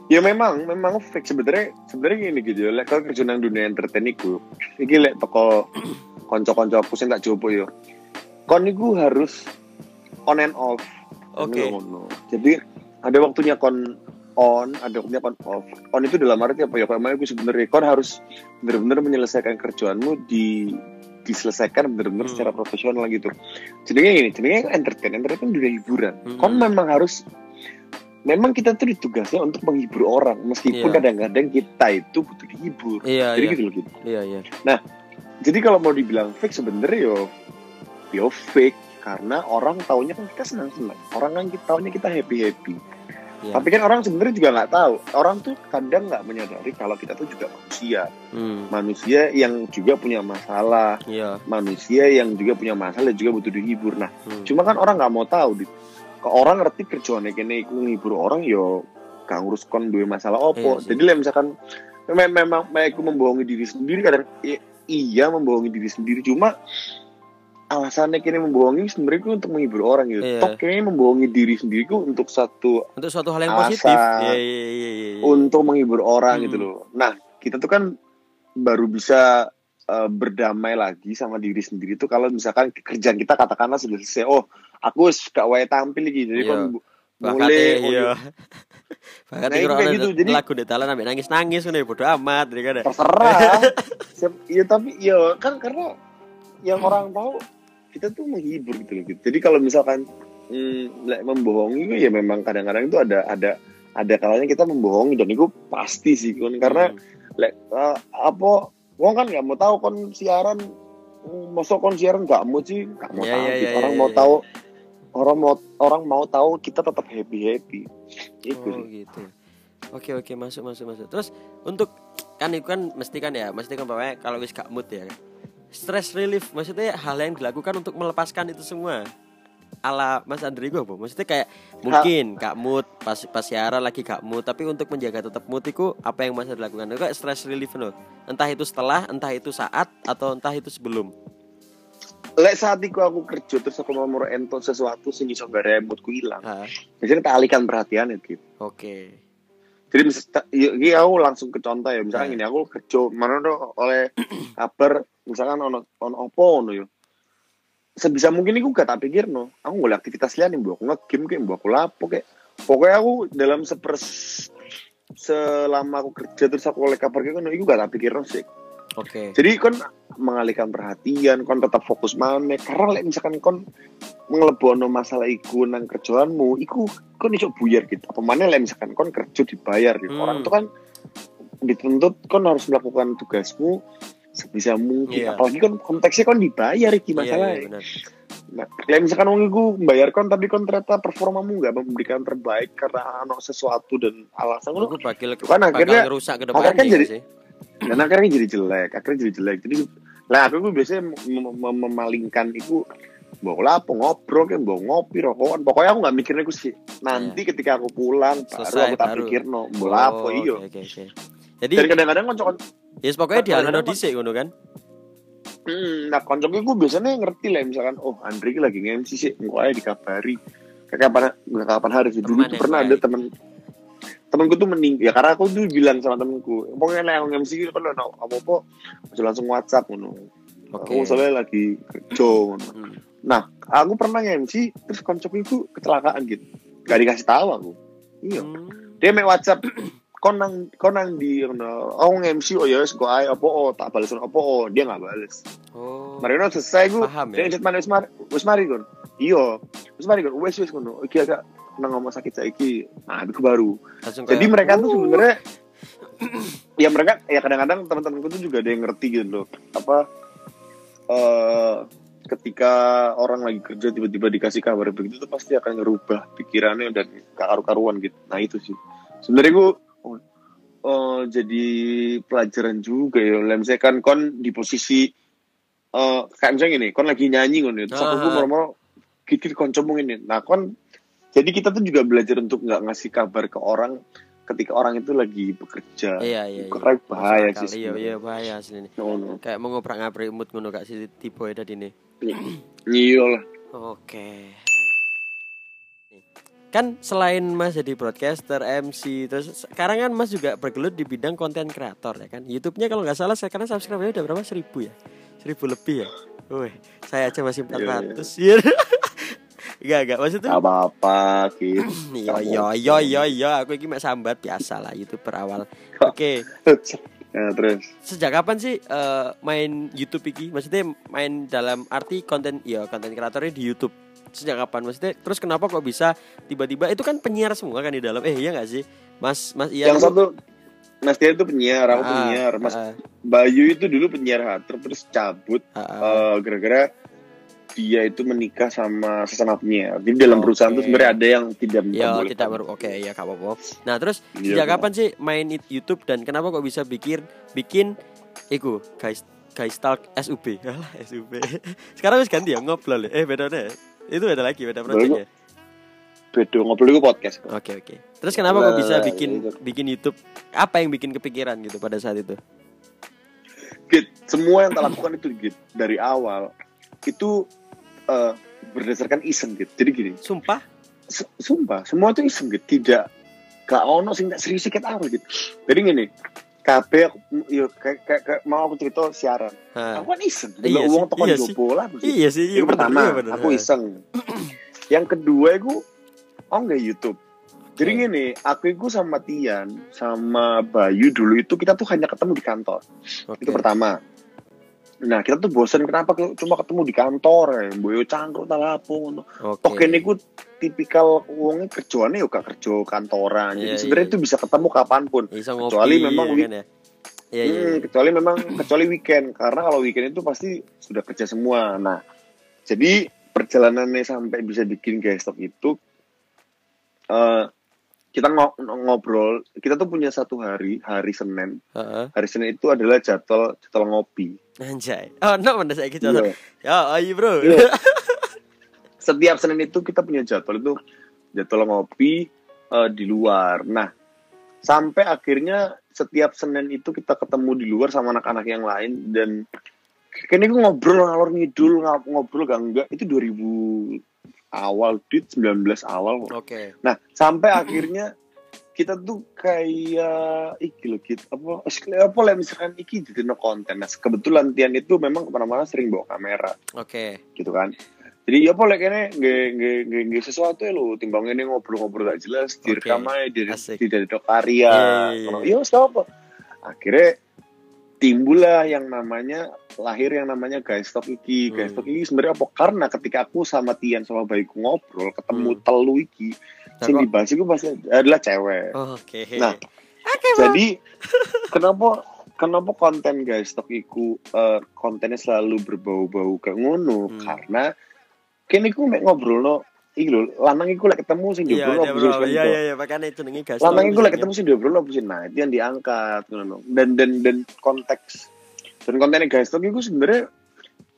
Ya memang memang fake sebenarnya sebenarnya gini gitu ya. Lek kalau kerja nang dunia entertain iku, iki lek toko konco-konco aku sing tak jopo yo. Kon iku harus on and off. Oke. Ngono. Jadi ada waktunya kon on, ada waktunya kon off. On itu dalam arti apa ya? Kayak gue sebenarnya kon harus benar-benar menyelesaikan kerjaanmu di diselesaikan benar-benar Hmm. secara profesional gitu. Jadinya gini, jadinya entertain, entertain dunia hiburan. Hmm. Kon memang harus memang kita tuh ditugasnya untuk menghibur orang meskipun Iya. kadang-kadang kita itu butuh dihibur. Iya, Jadi iya. gitu loh gitu. Iya, iya. Jadi kalau mau dibilang fake sebenarnya yo yo fake karena orang taunya kan kita senang-senang. Orang kan kita taunya kita happy-happy. Iya. Tapi kan orang sebenarnya juga nggak tahu. Orang tuh kadang nggak menyadari kalau kita tuh juga manusia. Hmm. Manusia yang juga punya masalah. Iya. Manusia yang juga punya masalah dan juga butuh dihibur. Nah, Hmm. cuma kan orang nggak mau tahu. Kok orang ngerti kerjaannya kene iku ngibur orang yo gak ngurus kon duwe masalah opo. Iya sih. Jadi lah misalkan memang memang aku membohongi diri sendiri kadang i- iya membohongi diri sendiri cuma alasannya kini membohongi sebenarnya untuk menghibur orang gitu. Iya. Kayaknya membohongi diri sendiri itu untuk satu Untuk suatu hal yang Asa. positif. Iya, iya, iya, iya. iya. untuk menghibur orang Hmm. gitu loh. Nah, kita tuh kan baru bisa uh, berdamai lagi sama diri sendiri tuh kalau misalkan kerjaan kita katakanlah sudah selesai. Oh, aku gak wae tampil lagi. Jadi Iya. kan mulai iya. Bakatnya Nah, kayak gitu, jadi- lagu di talan sampai nangis-nangis kan ya bodo amat ya kan ya. terserah. Siap- Iya tapi ya kan karena yang orang tahu kita tuh menghibur gitu loh. Gitu. Jadi kalau misalkan hmm, membohongi ya memang kadang-kadang itu ada ada ada kalanya kita membohongi dan itu pasti sih kan karena Hmm. lek eh, apa wong kan nggak mau tahu kon siaran masa kon siaran nggak mau sih nggak mau Iya, tahu iya, gitu. iya, orang iya, mau iya. tahu orang mau orang mau tahu kita tetap happy happy itu Oh sih gitu. Oke oke masuk masuk masuk. Terus untuk kan itu kan mesti kan ya, mesti kan pokoknya kalau wis gak mood ya. Stress relief maksudnya hal yang dilakukan untuk melepaskan itu semua. Ala Mas Andrigo apa? Maksudnya kayak mungkin gak mood pas pas siaran lagi gak mood, tapi untuk menjaga tetap mood itu apa yang Mas lakukan? Itu kayak stress relief loh. Entah itu setelah, entah itu saat atau entah itu sebelum. Lek saat itu aku kerja terus aku mau ento sesuatu sing iso bare moodku ilang Ah, biasanya tak alihkan perhatian gitu. Oke. jadi misalnya ini aku langsung ke contoh ya. Misalkan Nah. gini aku kerja mana tuh oleh kabar misalkan ono ono opo ono yo sebisa mungkin aku gak tak pikir no aku boleh aktivitas lain yang aku nge-game kayak aku lapo kayak. Pokoknya aku dalam sepers selama aku kerja terus aku oleh kabar kayak no, aku gak tak pikir no sih Oke. jadi kon mengalihkan perhatian kon tetap fokus mana karena like, misalkan kon ngelebono masalah iku nang kerjaanmu iku kon iso buyar gitu apa mana like, misalkan kon kerja dibayar gitu Hmm. orang tuh kan dituntut kon harus melakukan tugasmu sebisa mungkin Iya. apalagi kon konteksnya kon dibayar iki Iya, iya, benar. nah like, misalkan wong iku membayar kon tapi kon ternyata performamu nggak memberikan terbaik karena ano sesuatu dan alasan ngono bakal Kan akhirnya- rusak ke akhirnya depannya jadi- sih. Dan akhirnya jadi jelek akhirnya jadi jelek jadi lah aku tuh biasanya mem- mem- memalingkan itu bawa lapo ngobrol kan bawa ngopi rokokan pokoknya aku nggak mikirnya aku sih nanti ketika aku pulang baru. Selesai, aku tak baru. pikir no bawa lapo Oh, iyo oke, oke. Jadi dan kadang-kadang konco ya pokoknya di kadang-kadang- dhisik ngono kan. hmm, nah konco gue biasanya ngerti lah misalkan oh Andri lagi nge-MC sih engkau aja dikabari kapan kapan hari sih dulu Teman tuh pernah ada baik. Temen temenku tuh mending ya karena aku tuh bilang sama temenku pokoknya lah yang MC gitu kan apa apa langsung WhatsApp ngono Oke. aku soalnya lagi kerja. Hmm. Nah, aku pernah nge-MC terus koncoku itu kecelakaan gitu. Gak dikasih tahu aku. Iya. Hmm. Dia main WhatsApp konang konang di ngono. Oh nge-MC oh ya wis kok ae apa oh tak bales apa oh dia nggak bales. Oh. Mari ngono selesai gue. Paham Dia ya. ngechat mana wis mari wis mari kon. Iya. Wis mari kon wis wis ngono. Iki agak nang ngomong sakit saiki. Nah, itu baru. Langsung Jadi kayak, mereka tuh "Uh." sebenarnya ya mereka ya kadang-kadang teman-temanku tuh juga ada yang ngerti gitu loh. Apa eh ketika orang lagi kerja tiba-tiba dikasih kabar begitu tuh pasti akan ngerubah pikirannya dan karu-karuan gitu. Nah itu sih. Sebenarnya gue oh, eh, jadi pelajaran juga ya. Misalnya kan kon di posisi eh kayak misalnya gini, kon lagi nyanyi kon ya. Terus aku Ah. mau kikir koncomu ini. Nah kon jadi kita tuh juga belajar untuk nggak ngasih kabar ke orang ketika orang itu lagi bekerja. Iya, iya, iya. Karena bahaya Masuk akal. sih. Iya, iya bahaya asli ini. No, no. Kayak mau ngobrak-ngabrik mood ngono kak si tipe tadi nih. Iya lah. Oke. Kan selain Mas jadi broadcaster, MC, terus sekarang kan Mas juga bergelut di bidang konten kreator ya kan. YouTube-nya kalau nggak salah sekarang subscribe-nya udah berapa? Seribu ya? Seribu lebih ya? Wih, saya aja masih 400 Iya. Enggak, enggak. Maksudnya Gak apa-apa, gitu. Iya iya iya iya iya aku ini mek sambat biasa lah youtuber awal. Oke, ya, terus. sejak kapan sih eh, main YouTube iki? Maksudnya main dalam arti konten ya konten kreatornya di YouTube. Sejak kapan? Maksudnya terus kenapa kok bisa tiba-tiba itu kan penyiar semua kan di dalam. Eh iya gak sih? Mas Mas Ian yang itu- satu Mas Tia itu penyiar, aku Ah, penyiar. Mas ah, Bayu itu dulu penyiar hater terus cabut ah, ah. eh, gara-gara dia itu menikah sama sesama penyiar. Jadi dalam perusahaan itu sebenarnya ada yang tidak Ya memperbolehkan. tidak baru oke ya gak apa-apa. Nah terus Iya, sejak kapan sih main YouTube dan kenapa kok bisa bikin bikin iku guys guys talk SUB Alah SUB sekarang wis ganti ya ngobrol ya? eh beda deh itu beda lagi beda project ya Bedo ngobrol itu podcast. oke oke terus kenapa kok bisa bikin itu. bikin YouTube apa yang bikin kepikiran gitu pada saat itu Git, semua yang tak lakukan itu Git dari awal itu eh, berdasarkan iseng Git. Jadi gini, sumpah sumpah semua itu iseng Git. Tidak gak ono sing tak serius sikit awal Git. Jadi gini, KB yo kayak, mau aku cerita siaran. Ha. Aku kan iseng. Iya uang toko iya sih. bola. iya sih iya pertama, iya bener. aku iseng. yang kedua aku oh nggak YouTube. Jadi Oke. gini, aku itu sama Tian, sama Bayu dulu itu kita tuh hanya ketemu di kantor. Oke. Itu pertama. Nah, kita tuh bosan kenapa ke- cuma ketemu di kantor ya, boyo cangkruk ngono. oke Toh kene ku tipikal wongnya kerjaannya yo gak kerja kantoran. Jadi Iya, sebenarnya iya. itu bisa ketemu kapan pun. Ngopi kecuali memang ya wi- kan ya iya iya Hmm, kecuali memang kecuali weekend karena kalau weekend itu pasti sudah kerja semua. Nah, jadi perjalanannya sampai bisa bikin guest talk itu eh kita ngo- ngobrol, kita tuh punya satu hari, hari Senin. Heeh. Hari Senin itu adalah jadwal jadwal ngopi. Anjay oh no mana saya Iya. ya ayo bro Iya. Setiap Senin itu kita punya jadwal itu jadwal ngopi eh, di luar. Nah, sampai akhirnya setiap Senin itu kita ketemu di luar sama anak-anak yang lain dan kayaknya gue ngobrol ngalor ngidul ngobrol gak enggak itu 2000 awal dit 19 awal. Oke. Nah, sampai akhirnya kita tuh kayak iki loh gitu apa apa lah misalkan iki jadi no konten nah kebetulan Tian itu memang ke mana-mana sering bawa kamera Oke. gitu kan jadi ya boleh kene nggak sesuatu ya lo timbang ini ngobrol-ngobrol gak jelas direkam Oke. aja di tidak ada karya Iya, iya, iya. Ya apa akhirnya timbul lah yang namanya lahir yang namanya guys talk iki guys Hmm. talk iki sebenarnya apa karena ketika aku sama Tian sama bayiku ngobrol ketemu Hmm. telu iki Sing kok- dibahas itu pasti adalah cewek Oh, Oke. Nah, jadi kenapa kenapa konten guys talk iku eh, kontennya selalu berbau-bau kayak ngono Hmm. karena kini ku mek ngobrol no iki lho lanang iku lek ketemu sing Iya, iya, apa bro. sih Iya, iya, iya, makanya itu nengi gas. lanang iku lek ketemu sing diobrol apa sih nah itu yang diangkat ngono dan dan dan konteks dan kontennya guys talk iku sebenarnya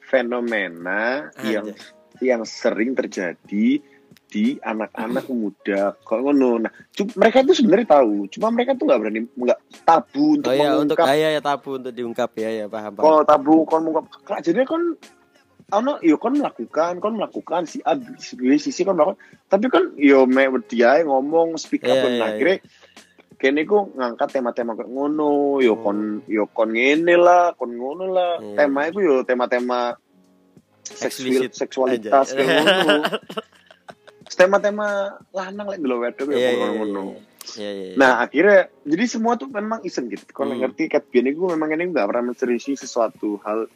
fenomena yang Anjay. yang sering terjadi di anak-anak muda. Kok ngono nah mereka itu sebenarnya tahu cuma mereka tuh nggak berani nggak tabu untuk Oh iya, untuk mengungkap ya ya tabu untuk diungkap ya ya paham paham. kalau tabu kon mengungkap. Jadi kon ano yo kon melakukan kon melakukan si A si B si C kon melakukan. Tapi kan yo me dia ngomong speak up Iya, dan iya, akhirnya kene ku ngangkat tema-tema kayak ngono yo Hmm. kon yo kon ngene lah kon ngono lah. Iya. tema itu yo tema-tema seksual seksualitas kayak ngono tema-tema lanang lek dulu wedok ya iya, ngono iya. Iya, iya. Nah akhirnya jadi semua tuh memang iseng gitu. Kalau Hmm. ngerti kat biyen iku memang ini nggak pernah menserisi sesuatu hal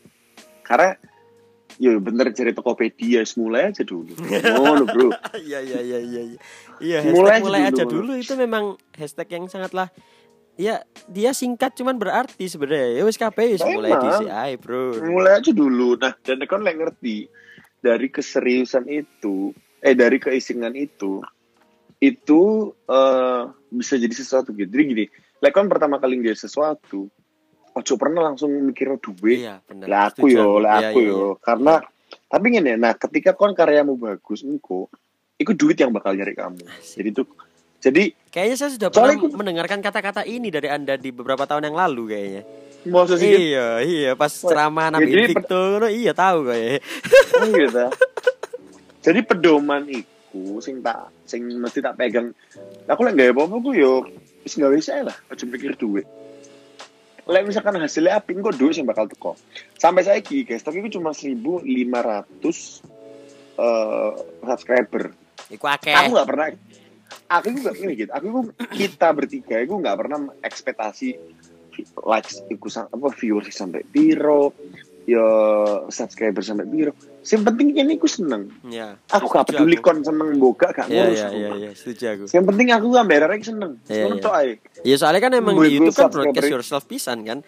karena ya bener cari Tokopedia mulai aja dulu. Ngono bro. Iya iya iya iya. iya. Iya, Mulai mulai aja dulu. dulu itu memang hashtag yang sangatlah Ya, dia singkat cuman berarti sebenarnya. Ya wis kabeh wis mulai. DCI, Bro. Mulai aja dulu. Nah dan kan lek ngerti dari keseriusan itu, eh dari keisingan itu, itu eh bisa jadi sesuatu gitu. Jadi gini, lek kan pertama kali dia sesuatu, ojo pernah langsung mikir duit. Iya, benar. lah aku yo lah Iya, aku iya, yo karena tapi gini nah ketika kon karyamu bagus engko itu duit yang bakal nyari kamu jadi tuh jadi Kayaknya saya sudah pernah aku- mendengarkan kata-kata ini dari Anda di beberapa tahun yang lalu kayaknya. sedikit Iya, iya pas ceramah Nabi ngono, iya tahu kayaknya. oh gitu jadi pedoman iku sing tak sing mesti tak pegang. Aku lek gak apa-apa ku yo wis gak bisa lah aja pikir duit. Lek misalkan hasilnya api kok duit yang bakal teko. Sampai saya guys tapi itu cuma 1500 eh subscriber. Iku akeh. aku nggak pernah aku juga gini gitu aku kita bertiga aku nggak pernah ekspektasi likes iku apa viewers sampai piro ya subscriber sampai piro yang penting ini aku seneng Iya. aku gak peduli kon seneng boga gak Iya, ngurus iya, iya, iya, setuju aku. yang penting aku gambar rek seneng Iya, iya. tok ae Iya soalnya kan emang di YouTube kan broadcast yourself pisan kan.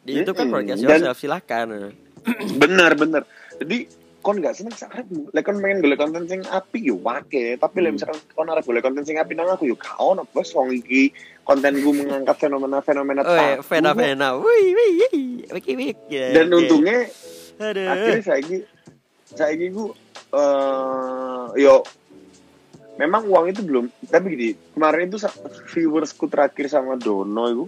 Di YouTube kan broadcast yourself silakan. bener bener jadi kon gak seneng sakarepmu lek kon pengen golek konten sing apik yo wake tapi lek Hmm. misalkan kon arep golek konten sing apik nang aku yo gak ono bos wong iki konten gue mengangkat fenomena-fenomena Oh, iya, tabu. fena-fena. Wih, wih, wih. Ya, dan oke. untungnya Aduh. akhirnya saya saya gue eh yo memang uang itu belum tapi gini kemarin itu viewersku terakhir sama Dono itu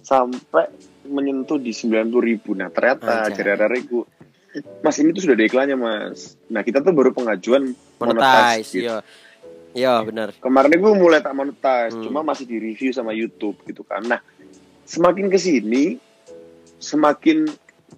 sampai menyentuh di 90 ribu nah ternyata dari hari gue mas ini tuh sudah ada iklannya mas nah kita tuh baru pengajuan monetize, gitu. iya. Iya, benar. kemarin gue mulai tak monetize Hmm. cuma masih di review sama YouTube gitu kan nah semakin ke sini semakin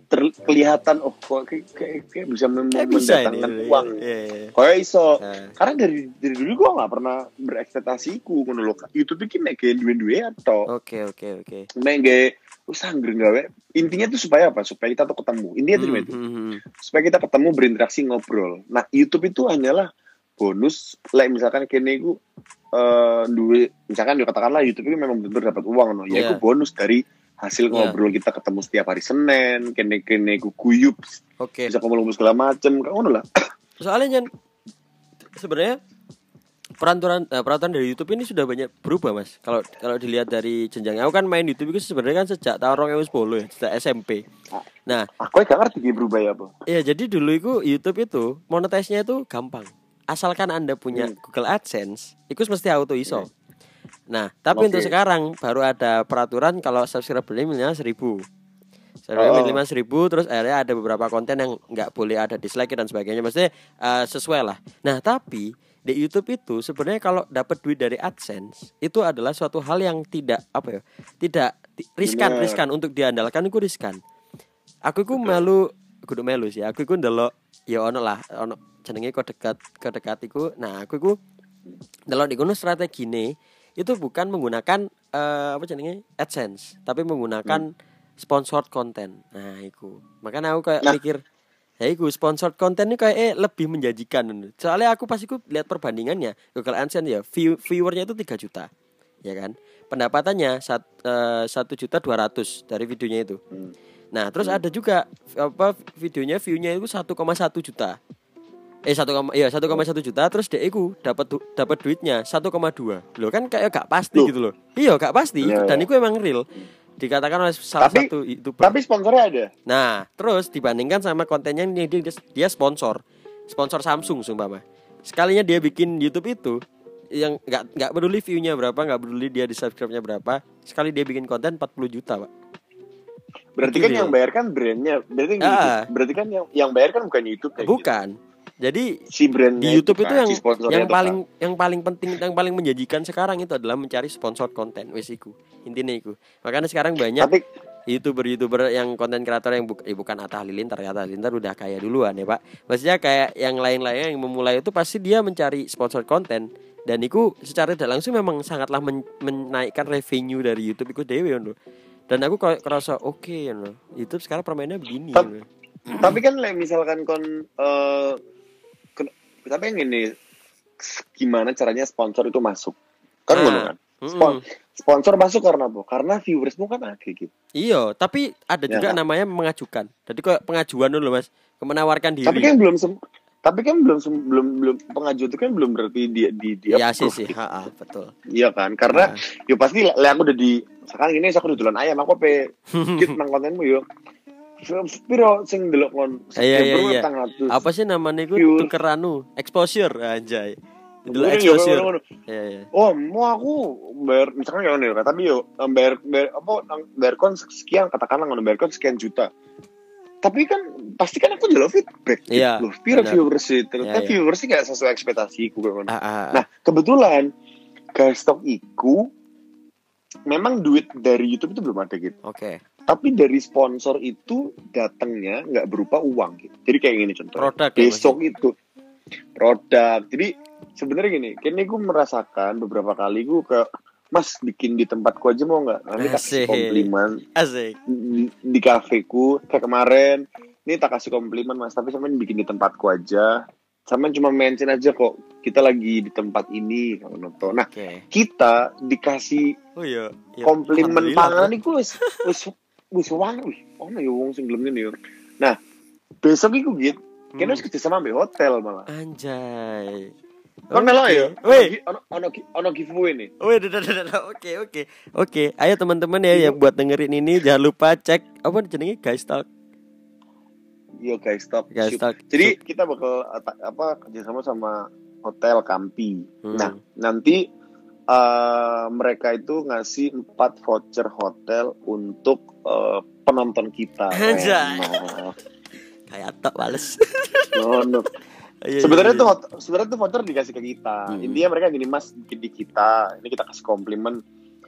ter- kelihatan oh kok kayak, kayak, kayak bisa mem- Kayak bisa ini. mendatangkan uang Iya, iya. kayak iso Nah, karena dari dari dulu gue nggak pernah berekspektasi ku ngono lho YouTube iki mek gawe duwe-duwe atau Oke, oke, oke. mek gawe wis angger gawe intinya tuh supaya apa supaya kita tuh ketemu intinya tuh Hmm, itu hmm, hmm. supaya kita ketemu berinteraksi ngobrol nah YouTube itu hanyalah bonus like misalkan kene iku eh duwe misalkan katakanlah YouTube itu memang benar dapat uang no ya itu bonus dari hasil Iya. ngobrol kita ketemu setiap hari Senin kene kene ku guyup Oke. bisa ngomong segala macem kan ngono lah Soalnya Jan sebenarnya peraturan eh, peraturan dari YouTube ini sudah banyak berubah mas. Kalau kalau dilihat dari jenjangnya, aku kan main YouTube itu sebenarnya kan sejak tahun 2010 ya, sejak SMP. Nah, aku gak ngerti dia berubah ya apa Iya, jadi dulu itu YouTube itu monetize-nya itu gampang. Asalkan Anda punya Hmm. Google AdSense, itu mesti auto iso. Nah, tapi Oke. untuk sekarang baru ada peraturan kalau subscriber minimal 1000. Oh. Subscribernya minimal seribu terus akhirnya ada beberapa konten yang nggak boleh ada dislike dan sebagainya maksudnya eh, sesuai lah nah tapi di YouTube itu sebenarnya kalau dapat duit dari AdSense itu adalah suatu hal yang tidak apa ya tidak ti- riskan Bener. riskan untuk diandalkan itu riskan aku itu melu kudu melu sih. Aku itu ndelok ya ono lah ono jenenge kok dekat ke dekat iku. Nah aku itu ndelok di kono strategi itu bukan menggunakan eh, apa jenenge? AdSense tapi menggunakan sponsored content. Nah iku. Makanya aku kayak Nah. mikir ya iku sponsored content ini kayak eh, lebih menjanjikan. Soalnya aku pas iku lihat perbandingannya Google AdSense ya view viewernya itu 3 juta ya kan? Pendapatannya eh, satu juta dua ratus dari videonya itu. Hmm. Nah, terus ada juga apa videonya view-nya itu 1,1 juta. Eh 1, iya 1,1 juta terus dia iku dapat du- dapat duitnya 1,2. Loh kan kayak gak pasti Loh. gitu loh. Iya, gak pasti Iya, dan iya. itu emang real. Dikatakan oleh salah Tapi- satu YouTuber. Tapi sponsornya ada. Nah, terus dibandingkan sama kontennya ini dia, dia sponsor. Sponsor Samsung sumpah Sekalinya dia bikin YouTube itu yang nggak nggak peduli view-nya berapa, nggak peduli dia di subscribe-nya berapa, sekali dia bikin konten 40 juta, Pak. Berarti Itu kan yang bayar kan brandnya. Berarti Ah. YouTube. berarti kan yang yang bayar kan bukan YouTube kayak Bukan. Jadi gitu. Si brandnya di YouTube itu kan, yang si yang itu paling kan. yang paling penting yang paling menjanjikan sekarang itu adalah mencari sponsor konten wis iku intinya iku makanya sekarang banyak Tapi youtuber youtuber yang konten kreator yang buk- eh, bukan Atta Halilintar ya Atta Halilintar udah kaya duluan ya pak maksudnya kayak yang lain-lain yang memulai itu pasti dia mencari sponsor konten dan itu secara tidak langsung memang sangatlah men- menaikkan revenue dari YouTube itu dewe loh dan aku kayak kerasa oke ya loh YouTube sekarang permainnya begini Tap- loh. tapi kan like, misalkan kon ken- tapi yang ini gimana caranya sponsor itu masuk? Kan Nah, kan? Spon- sponsor masuk karena apa? Karena viewersmu kan ada gitu. Iya, tapi ada Ya juga kan? namanya mengajukan. Jadi kayak pengajuan dulu mas, menawarkan diri. Tapi kan belum sem- tapi kan belum belum belum pengajuan itu kan belum berarti dia di dia Iya sih sih, ha, ha, betul. Iya kan? Karena Nah. ya pasti le aku udah di sekarang ini aku udah ayam aku pe git nang kontenmu yo. Piro sing delok kon Iya, iya, iya. Apa sih namanya itu tukeranu, exposure anjay. Itu Iya, exposure. ngono-ngono. Iya, iya. Oh, mau aku bayar misalkan ya, tapi yo bayar bayar apa nang bayar kon sekian katakanlah ngono bayar kon sekian juta. Tapi kan pasti kan aku jual feedback. gitu Iya, Loh, benar. viewers itu. Ternyata Iya, iya. viewers gak sesuai ekspektasiku. Ah, ah, ah. Nah, kebetulan guys stok iku memang duit dari YouTube itu belum ada gitu. Oke. Tapi dari sponsor itu datangnya nggak berupa uang gitu. Jadi kayak gini contoh. Produk ya, Besok itu produk. Jadi sebenarnya gini, kini gue merasakan beberapa kali gue ke Mas bikin di tempatku aja mau nggak? Nanti kasih Asik. komplimen Asik. di, di kafeku kayak kemarin. Ini tak kasih komplimen mas, tapi sampean bikin di tempatku aja. Sampean cuma mention aja kok kita lagi di tempat ini kalau nonton. Nah Oke. kita dikasih Oh iya. iya. komplimen panganan iku wis wis wis wangi wih ono ya wong sing gelem ya. Nah, besok iku git Hmm. wis kerja sama hotel malah. Anjay. Kon melok ya? Wih. Ono ono ono giveaway nih. Dah. oke, oke, oke. Ayo teman-teman ya yang buat dengerin ini jangan lupa cek apa jenenge guys talk, Yo guys, stop. guys talk. Jadi kita bakal apa kerja sama hotel Kampi. Hmm. Nah, nanti eh, mereka itu ngasih empat voucher hotel untuk eh, penonton kita. Kayak tok males. Iya, sebenarnya iya, tuh iya. hot- sebenarnya tuh voucher dikasih ke kita Hmm. intinya mereka gini mas di kita ini kita kasih komplimen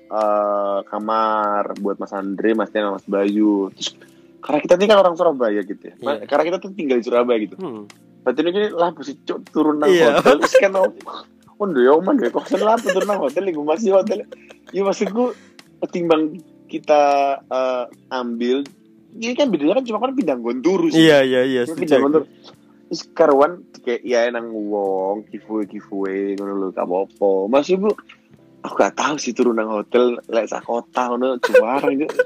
eh, kamar buat mas Andre mas Tiana mas Bayu terus karena kita ini kan orang Surabaya gitu ya Iya. karena kita tuh tinggal di Surabaya gitu Hmm. berarti ini lah mesti cuk, turun nang Iya. hotel terus kan oh oh ya oman ya kok lah turun nang hotel gue masih hotel ya maksudku ketimbang kita eh, ambil ini kan bedanya kan cuma kan pindah gondurus Iya, iya, iya. Setuju pindah aku. Terus karuan kayak ya nang wong giveaway giveaway ngono lho gak apa-apa. Mas Ibu aku gak tahu sih turun nang hotel lek sak kota ngono juara gitu.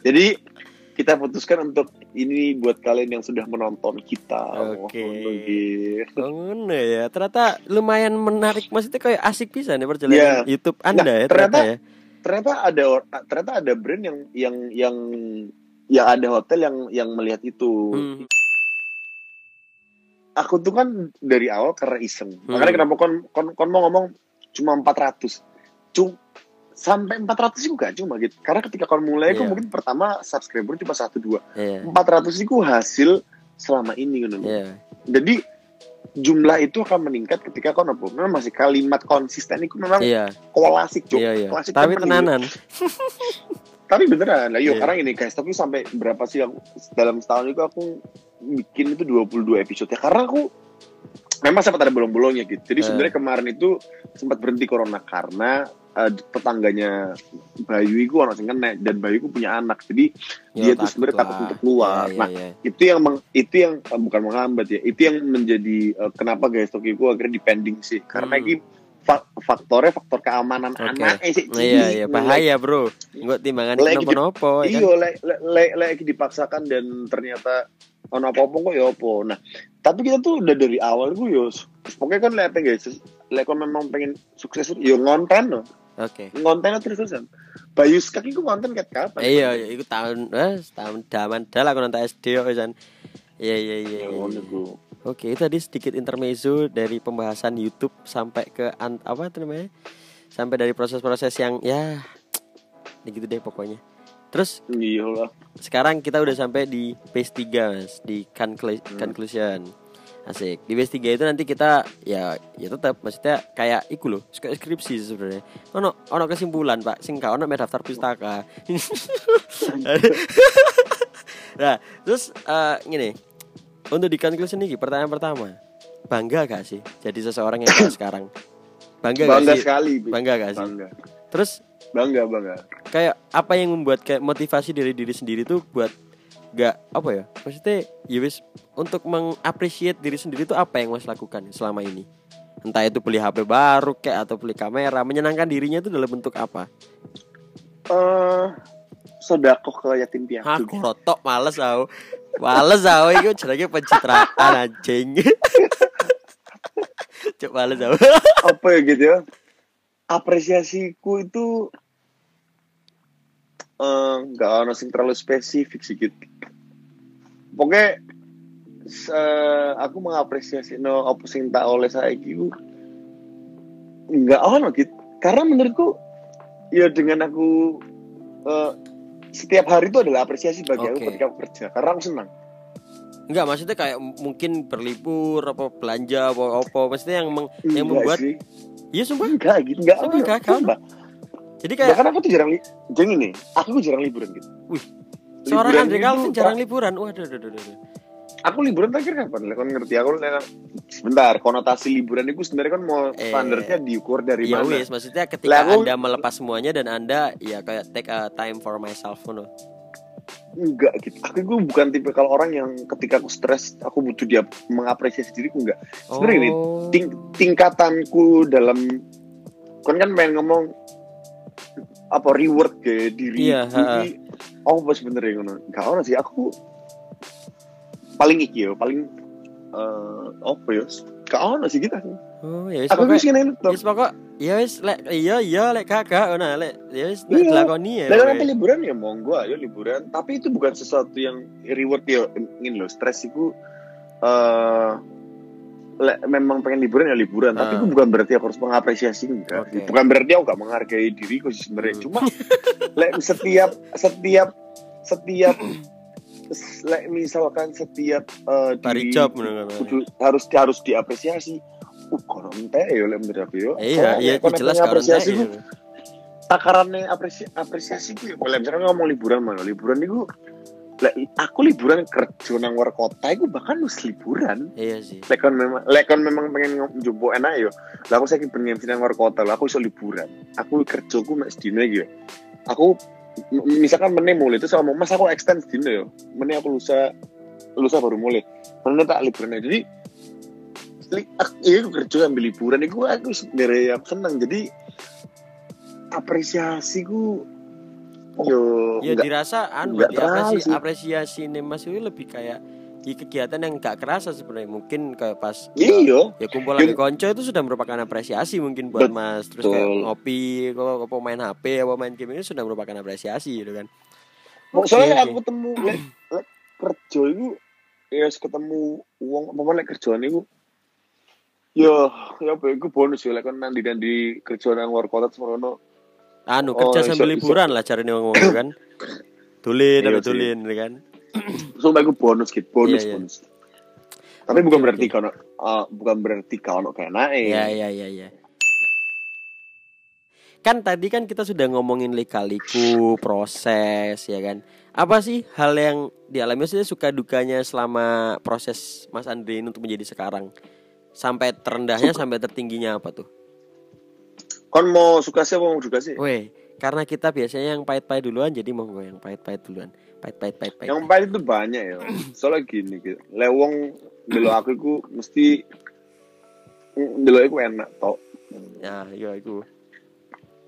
Jadi kita putuskan untuk ini buat kalian yang sudah menonton kita. Oke. Ngono, gitu. Oh, ngono ya. Ternyata lumayan menarik. Maksudnya kayak asik bisa nih perjalanan Iya. YouTube Anda Nah, ya ternyata, ternyata- ya. Ternyata ada ternyata ada brand yang yang yang yang ada hotel yang yang melihat itu. Hmm. Aku tuh kan dari awal karena iseng. Hmm. Makanya kenapa kon kon, kon mau ngomong cuma 400. Cum sampai 400 itu gak cuma gitu karena ketika kau mulai Iya. yeah. mungkin pertama subscriber cuma satu dua Iya. 400 itu hasil selama ini gitu Iya. jadi jumlah itu akan meningkat ketika kau nopo memang masih kalimat konsisten itu memang Iya. klasik Iya, iya. klasik Tapi tenanan. tapi beneran lah yuk Iya. sekarang ini guys tapi sampai berapa sih aku dalam setahun itu aku bikin itu 22 episode ya karena aku memang sempat ada bolong-bolongnya gitu jadi Eh. sebenarnya kemarin itu sempat berhenti corona karena eh, tetangganya Bayu itu orang sing kena dan Bayu itu punya anak jadi dia tuh sebenarnya takut untuk keluar. Iya, Nah, iya, iya. itu yang meng- itu yang eh, bukan menghambat ya itu yang menjadi eh, kenapa guys Tokyo itu akhirnya dipending sih karena Hmm. ini faktornya faktor keamanan Oke. anak eh sih Iya, iya, bahaya, Bro. Enggak timbangan Lagi di- nopo-nopo ya kan. iya lek lek lek- lek dipaksakan dan ternyata ono apa-apa kok ya apa nah tapi kita tuh udah dari awal gue yo pokoknya kan pengen guys lek kon memang pengen sukses yo ngonten no Oke. ngonten terus terusan Bayu Skak itu ngonten kat kapan Iya, iya, itu tahun eh tahun daman dah lah aku nonton SD kok pisan. Iya, iya, iya. Ya, Oke, itu tadi sedikit intermezzo dari pembahasan YouTube sampai ke an- apa itu namanya? Sampai dari proses-proses yang ya gitu deh pokoknya. Terus iya lah sekarang kita udah sampai di phase 3 Mas, di conclu- conclusion. Asik. Di phase 3 itu nanti kita ya ya tetap maksudnya kayak iku loh, skripsi sebenarnya. Ono ono kesimpulan, Pak. Sing ono daftar pustaka. nah, terus eh gini. Untuk di conclusion ini pertanyaan pertama. Bangga gak sih jadi seseorang yang kayak sekarang? Bangga, bangga gak sih? sekali Bi. Bangga gak sih? bangga Terus bangga bangga kayak apa yang membuat kayak motivasi dari diri sendiri tuh buat gak apa ya maksudnya ya wis untuk mengapresiasi diri sendiri tuh apa yang mas lakukan selama ini entah itu beli HP baru kayak atau beli kamera menyenangkan dirinya itu dalam bentuk apa eh sodakoh ke yatim piatu aku rotok males aku males aku itu jenenge pencitraan anjing. Cuk males aku. Apa ya gitu ya? Apresiasiku itu eh, nggak ada sing terlalu spesifik sih gitu. Pokoknya se- aku mengapresiasi no apa sing tak oleh saya gitu nggak ono gitu. Karena menurutku ya dengan aku eh, setiap hari itu adalah apresiasi bagi aku Oke. ketika aku kerja karena aku senang Enggak maksudnya kayak mungkin berlibur apa belanja apa apa maksudnya yang meng, yang Enggak membuat sih. iya sumpah enggak gitu enggak Sumpah, enggak, enggak. Sumpah. jadi kayak bahkan aku tuh jarang jadi nih aku jarang liburan gitu Wih, seorang Andre Calvin jarang liburan waduh aduh, aduh, aduh. Aku liburan terakhir kapan? Kan ngerti aku sebentar konotasi liburan itu sebenarnya kan mau Eh, standarnya diukur dari ya mana? wis maksudnya ketika Lah, aku- anda melepas semuanya dan anda ya kayak take a time for myself ngono Enggak gitu. Aku gue bukan tipe kalau orang yang ketika aku stres aku butuh dia mengapresiasi diriku enggak. Sebenarnya Oh. Ting tingkatanku dalam kan kan pengen ngomong apa reward ke diri Iya, ini oh bos bener ya ngono. Enggak ono sih aku paling iki yo, paling eh apa ya? Enggak ono sih kita. oh ya wis Aku wis ngene itu. wis pokok ya wis lek iya iya lek kakak ngono lek ya wis nek Iya. dilakoni ya pokoknya. nanti liburan ya monggo ayo liburan. Tapi itu bukan sesuatu yang reward ya. Ingin loh stres itu eh le- memang pengen liburan ya liburan. Tapi Ah. itu bukan berarti aku harus mengapresiasi enggak. Bukan berarti aku gak menghargai diriku sih sebenarnya. Hmm. Cuma le, setiap setiap setiap misalkan setiap Pari diri job kudu- harus harus diapresiasi. Uh, kono ente ya menurut aku yo. Iya, iya jelas apresiasi ku. takarannya apresi apresiasi gue boleh misalnya ngomong liburan mana liburan itu lah, aku liburan kerja nang luar kota itu bahkan harus liburan. Iya sih. lekon memang lekon memang pengen jumbo enak yo. Lah aku saya pengen nang luar kota lah aku iso liburan. Aku kerja aku dino gitu. Aku misalkan meneh mulai itu sama mas aku extend dino yo meneh aku lusa lusa baru mulai meneh tak liburan jadi li, aku, iya aku kerja ambil liburan. Itu aku sebenarnya senang jadi apresiasiku yo Ya enggak dirasa anu nggak berarti apresi, terlalu sih. apresiasi nih Mas itu lebih kayak di kegiatan yang gak kerasa sebenarnya mungkin kayak pas iya ya kumpul lagi Yang- konco itu sudah merupakan apresiasi mungkin buat Betul. Mas terus kayak ngopi kalau apa main HP apa main game itu sudah merupakan apresiasi gitu kan soalnya oke. aku ketemu lek lek kerja itu ya ketemu uang apa mana kerjaan itu ya ya apa itu bonus ya lek kan nanti nanti kerja nang luar kota semono anu Oh, kerja iso- sambil iso. liburan lah cari ngomong kan. Tulin apa tulin ya kan. Sumpah aku bonus gitu, bonus Iya, iya. bonus. Tapi bukan Oke, berarti kalau uh, bukan berarti kalau kayak naik. Iya iya iya iya. Kan tadi kan kita sudah ngomongin lika-liku, proses ya kan. Apa sih hal yang dialami maksudnya suka dukanya selama proses Mas Andre ini untuk menjadi sekarang? Sampai terendahnya sampai tertingginya apa tuh? Kon mau suka sih apa mau suka sih? Weh, karena kita biasanya yang pahit-pahit duluan jadi monggo yang pahit-pahit duluan. Pahit-pahit pahit-pahit. Yang pahit itu banyak ya. Soalnya gini gitu. Lewong dulu aku itu mesti dulu aku enak tok. Ya, iya itu.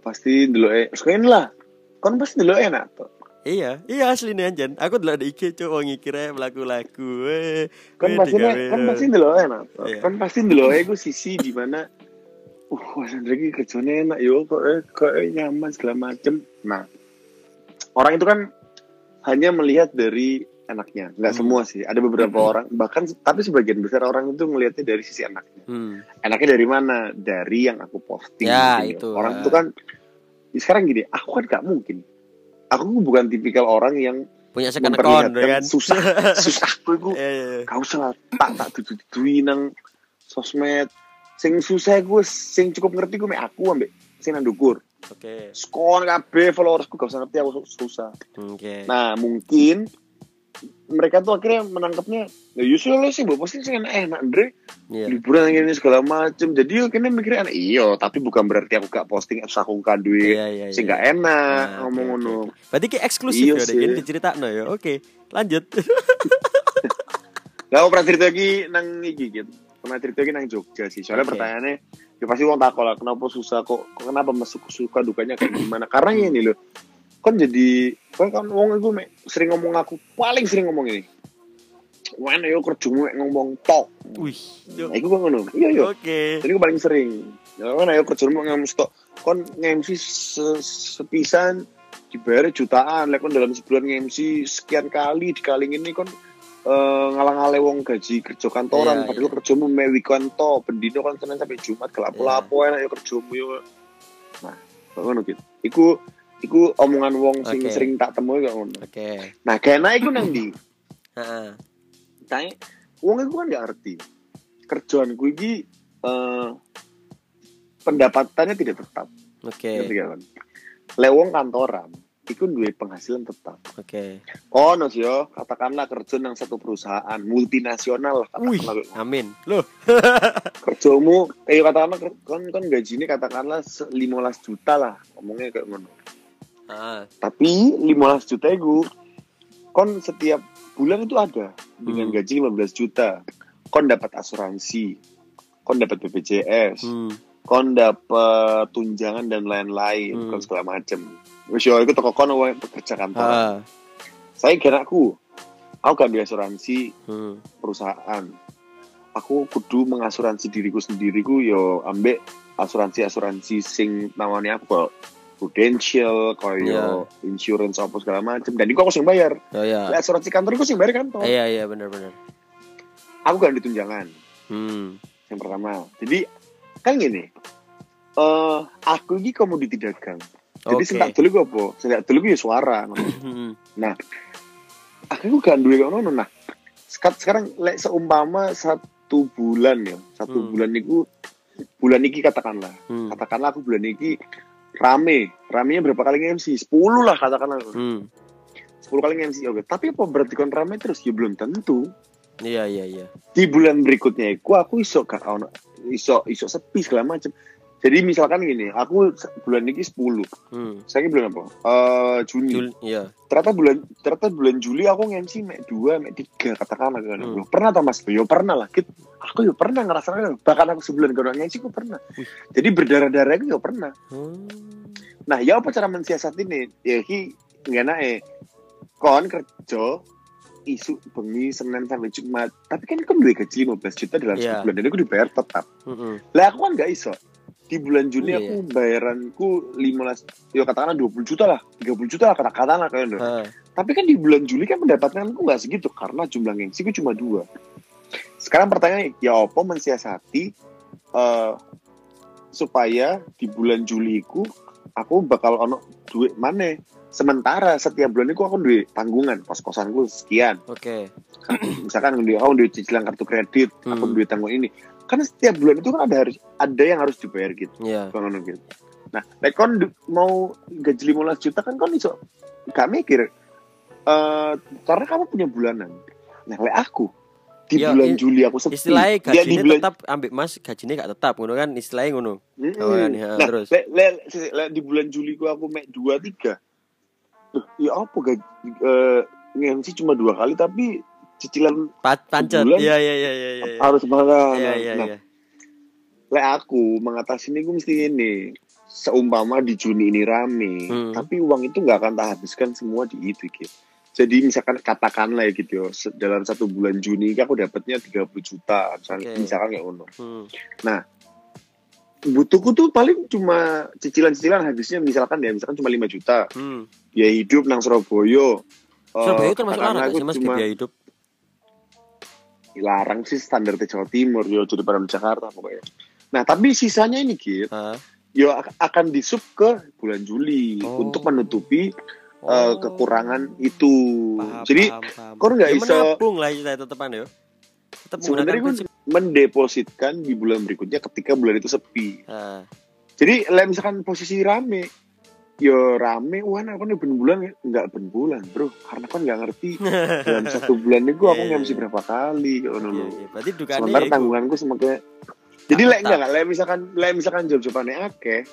Pasti dulu eh sekarang lah. Kon pasti dulu enak tok. Iya, iya asli nih anjan. Aku dulu ada IG cowok ngikirnya melaku lagu. Weh, Kan weh, pasti kan pasti dulu enak. Iya. Kan pasti dulu aku sisi di mana uh Mas Andre ini kerjanya enak yo kok eh, kok eh, nyaman segala macem. Nah, orang itu kan hanya melihat dari enaknya, nggak Hmm. semua sih. Ada beberapa orang, bahkan tapi sebagian besar orang itu melihatnya dari sisi enaknya. Hmm. enaknya dari mana? Dari yang aku posting. Ya, gitu. itu. Orang itu kan sekarang gini, aku kan gak mungkin. Aku bukan tipikal orang yang Punya second account ya kan. susah. susah aku itu Iya, iya, iya. gak usah lah, tak tak dudu nang sosmed. Sing susah gue, sing cukup ngerti gue aku ambek sing nang dukur. Oke. Skon kabeh followersku gak usah ngerti aku susah. Oke. Nah, mungkin mereka tuh akhirnya menangkapnya ya Yusuf lo sih posting sih enak enak Andre Iya. liburan ini segala macem jadi kene mikirnya enak iya tapi bukan berarti aku gak posting terus aku gak duit Iya, iya, sih iya. gak enak Nah, ngomong oke, oke. Berarti ki eksklusif Iya ya. Dek. ini diceritakno ya. Oke, lanjut. Lah aku pernah cerita lagi nang iki gitu. Pernah cerita nang Jogja sih. Soalnya Oke. pertanyaannya ya pasti wong takol lah kenapa susah kok kenapa masuk suka dukanya kayak gimana. Karena ini loh. Kan jadi kan kan wong itu sering ngomong aku paling sering ngomong ini. Mana yo kerjamu mek ngomong tok. Wih. Nah, iku kok ngono. Iya yo. Oke. Jadi aku paling sering. Ya kan ayo kerjamu mek ngomong tok. Kon nge-MC se- sepisan dibayar jutaan. Lek kon dalam sebulan nge-MC sekian kali dikali ini kon eh, ngalang-ale wong gaji kerja kantoran Iya, padahal iya. kerjamu me weekend to pendino kan Senin sampai Jumat kelap-lapo enak ya kerjamu yo nah kok ngono gitu iku iku omongan wong sing Oke. sering tak temui kok ngono Oke. nah kena iku nang ndi Heeh. Tanya, wong iku kan gak ngerti kerjaanku iki eh, pendapatannya tidak tetap Oke. gak kan lek wong kantoran iku duwe penghasilan tetap Oke. Oh, no yo, katakanlah kerja nang satu perusahaan multinasional lah Wih, amin. Loh, Kerjamu eh katakanlah kan kan gajinya katakanlah se- 15 juta lah, ngomongnya kayak ngono. ah, Tapi 15 juta itu kon setiap bulan itu ada dengan Hmm. gaji 15 juta. Kon dapat asuransi, kon dapat BPJS, hmm, kon dapat tunjangan dan lain-lain, Hmm. kon segala macem. Wis yo iku toko kon wong pekerja kantor. ah, Saya kira aku, aku gak asuransi hmm, perusahaan. Aku kudu mengasuransi diriku sendiri ku yo ambek asuransi-asuransi sing namanya aku kok prudential, koyo insurance apa segala macam. Dan itu aku sing bayar. oh ya, Lah asuransi kantor aku sing bayar kantor. iya iya benar-benar. Aku gak ada tunjangan Hmm, yang pertama. Jadi kan gini. Eh aku ini komoditi dagang. Jadi tak dulu gue apa? Dulu gue ya suara. hmm, aku gak duwe kok ngono nah. Sek- sekarang lek seumpama satu bulan ya satu Hmm. bulan itu bulan ini katakanlah. Hmm, katakanlah aku bulan ini rame. Ramenya berapa kali MC 10 lah katakanlah. Hmm. 10 kali MC oke. Tapi apa berarti kon rame terus? Ya belum tentu. Iya iya iya. di bulan berikutnya aku aku iso gak ono iso iso sepi segala macam jadi misalkan gini aku bulan ini 10 Hmm. saya bulan apa Eh Juni Jul, iya. ternyata bulan ternyata bulan Juli aku nge-MC mek dua mek tiga katakanlah kan Hmm. Pernah tau mas yo pernah lah Kit. aku yo pernah ngerasain bahkan aku sebulan kalau nge-MC aku pernah jadi berdarah-darah aku yo pernah Hmm. nah ya apa cara mensiasat ini ya ki nggak naik kon kerja isu bengi senin sampai jumat tapi kan kamu duit gaji 15 juta dalam Iya. sebulan dan aku dibayar tetap Hmm. lah aku kan nggak iso di bulan Juni Iya, aku bayaranku 15 ya katakanlah 20 juta lah 30 juta lah katakanlah kayak gitu. Tapi kan di bulan Juli kan pendapatanku nggak segitu karena jumlah gengsiku cuma dua. Sekarang pertanyaannya, ya apa mensiasati eh, supaya di bulan Juli ku aku bakal ono duit mana sementara setiap bulan itu aku duit tanggungan kos kosanku sekian Oke. misalkan duit aku duit cicilan kartu kredit aku Hmm. duit tanggung ini karena setiap bulan itu kan ada harus ada yang harus dibayar gitu. Kalau ngono gitu nah lek kon mau gaji 15 juta kan kon iso gak mikir eh karena kamu punya bulanan nah lek aku di Ya, bulan Juli aku sepi Istilahnya Dia di gajinya bulan tetap ambil Mas, gajinya gak tetap ngono kan istilahnya ngono. Mm-mm. Oh, kan, ya, nah, terus. lek- lek- sisi- lek di bulan Juli ku aku mek dua tiga. Loh, ya apa gaji eh, ngemsi cuma dua kali tapi cicilan Pa pancet. Iya iya iya iya iya. harus banget. Iya iya nah, iya. lek aku mengatasi ini gue mesti ini. Seumpama di Juni ini rame, Hmm. tapi uang itu nggak akan tak habiskan semua di itu gitu. Jadi misalkan katakanlah ya gitu ya, dalam satu bulan Juni aku dapatnya 30 juta, misalkan, Oke. misalkan kayak ngono. Hmm. Butuhku tuh paling cuma cicilan-cicilan habisnya misalkan ya, misalkan cuma 5 juta. Hmm. biaya hidup nang Surabaya. Surabaya termasuk larang aku gak sih Mas cuma biaya hidup? Larang sih standar di Jawa Timur yo jadi pada Jakarta pokoknya. Nah tapi sisanya ini gitu, Hah? yo ak- akan disub ke bulan Juli Oh. untuk menutupi eh, Oh. kekurangan itu. Paham, jadi kau nggak Ya, iso menabung lah itu tetepan ya. Tetap sebenarnya gue prinsip. mendepositkan di bulan berikutnya ketika bulan itu sepi. Ah, Jadi lah misalkan posisi rame, yo rame, wah nah, kan ben bulan ya nggak ben bulan bro, karena kan nggak ngerti dalam satu bulan itu aku Iya, iya, ngemsi iya. berapa kali, oh, no, iya, no. iya. Berarti sementara ya tanggunganku semakin jadi lek enggak lek misalkan lek misalkan job jobane akeh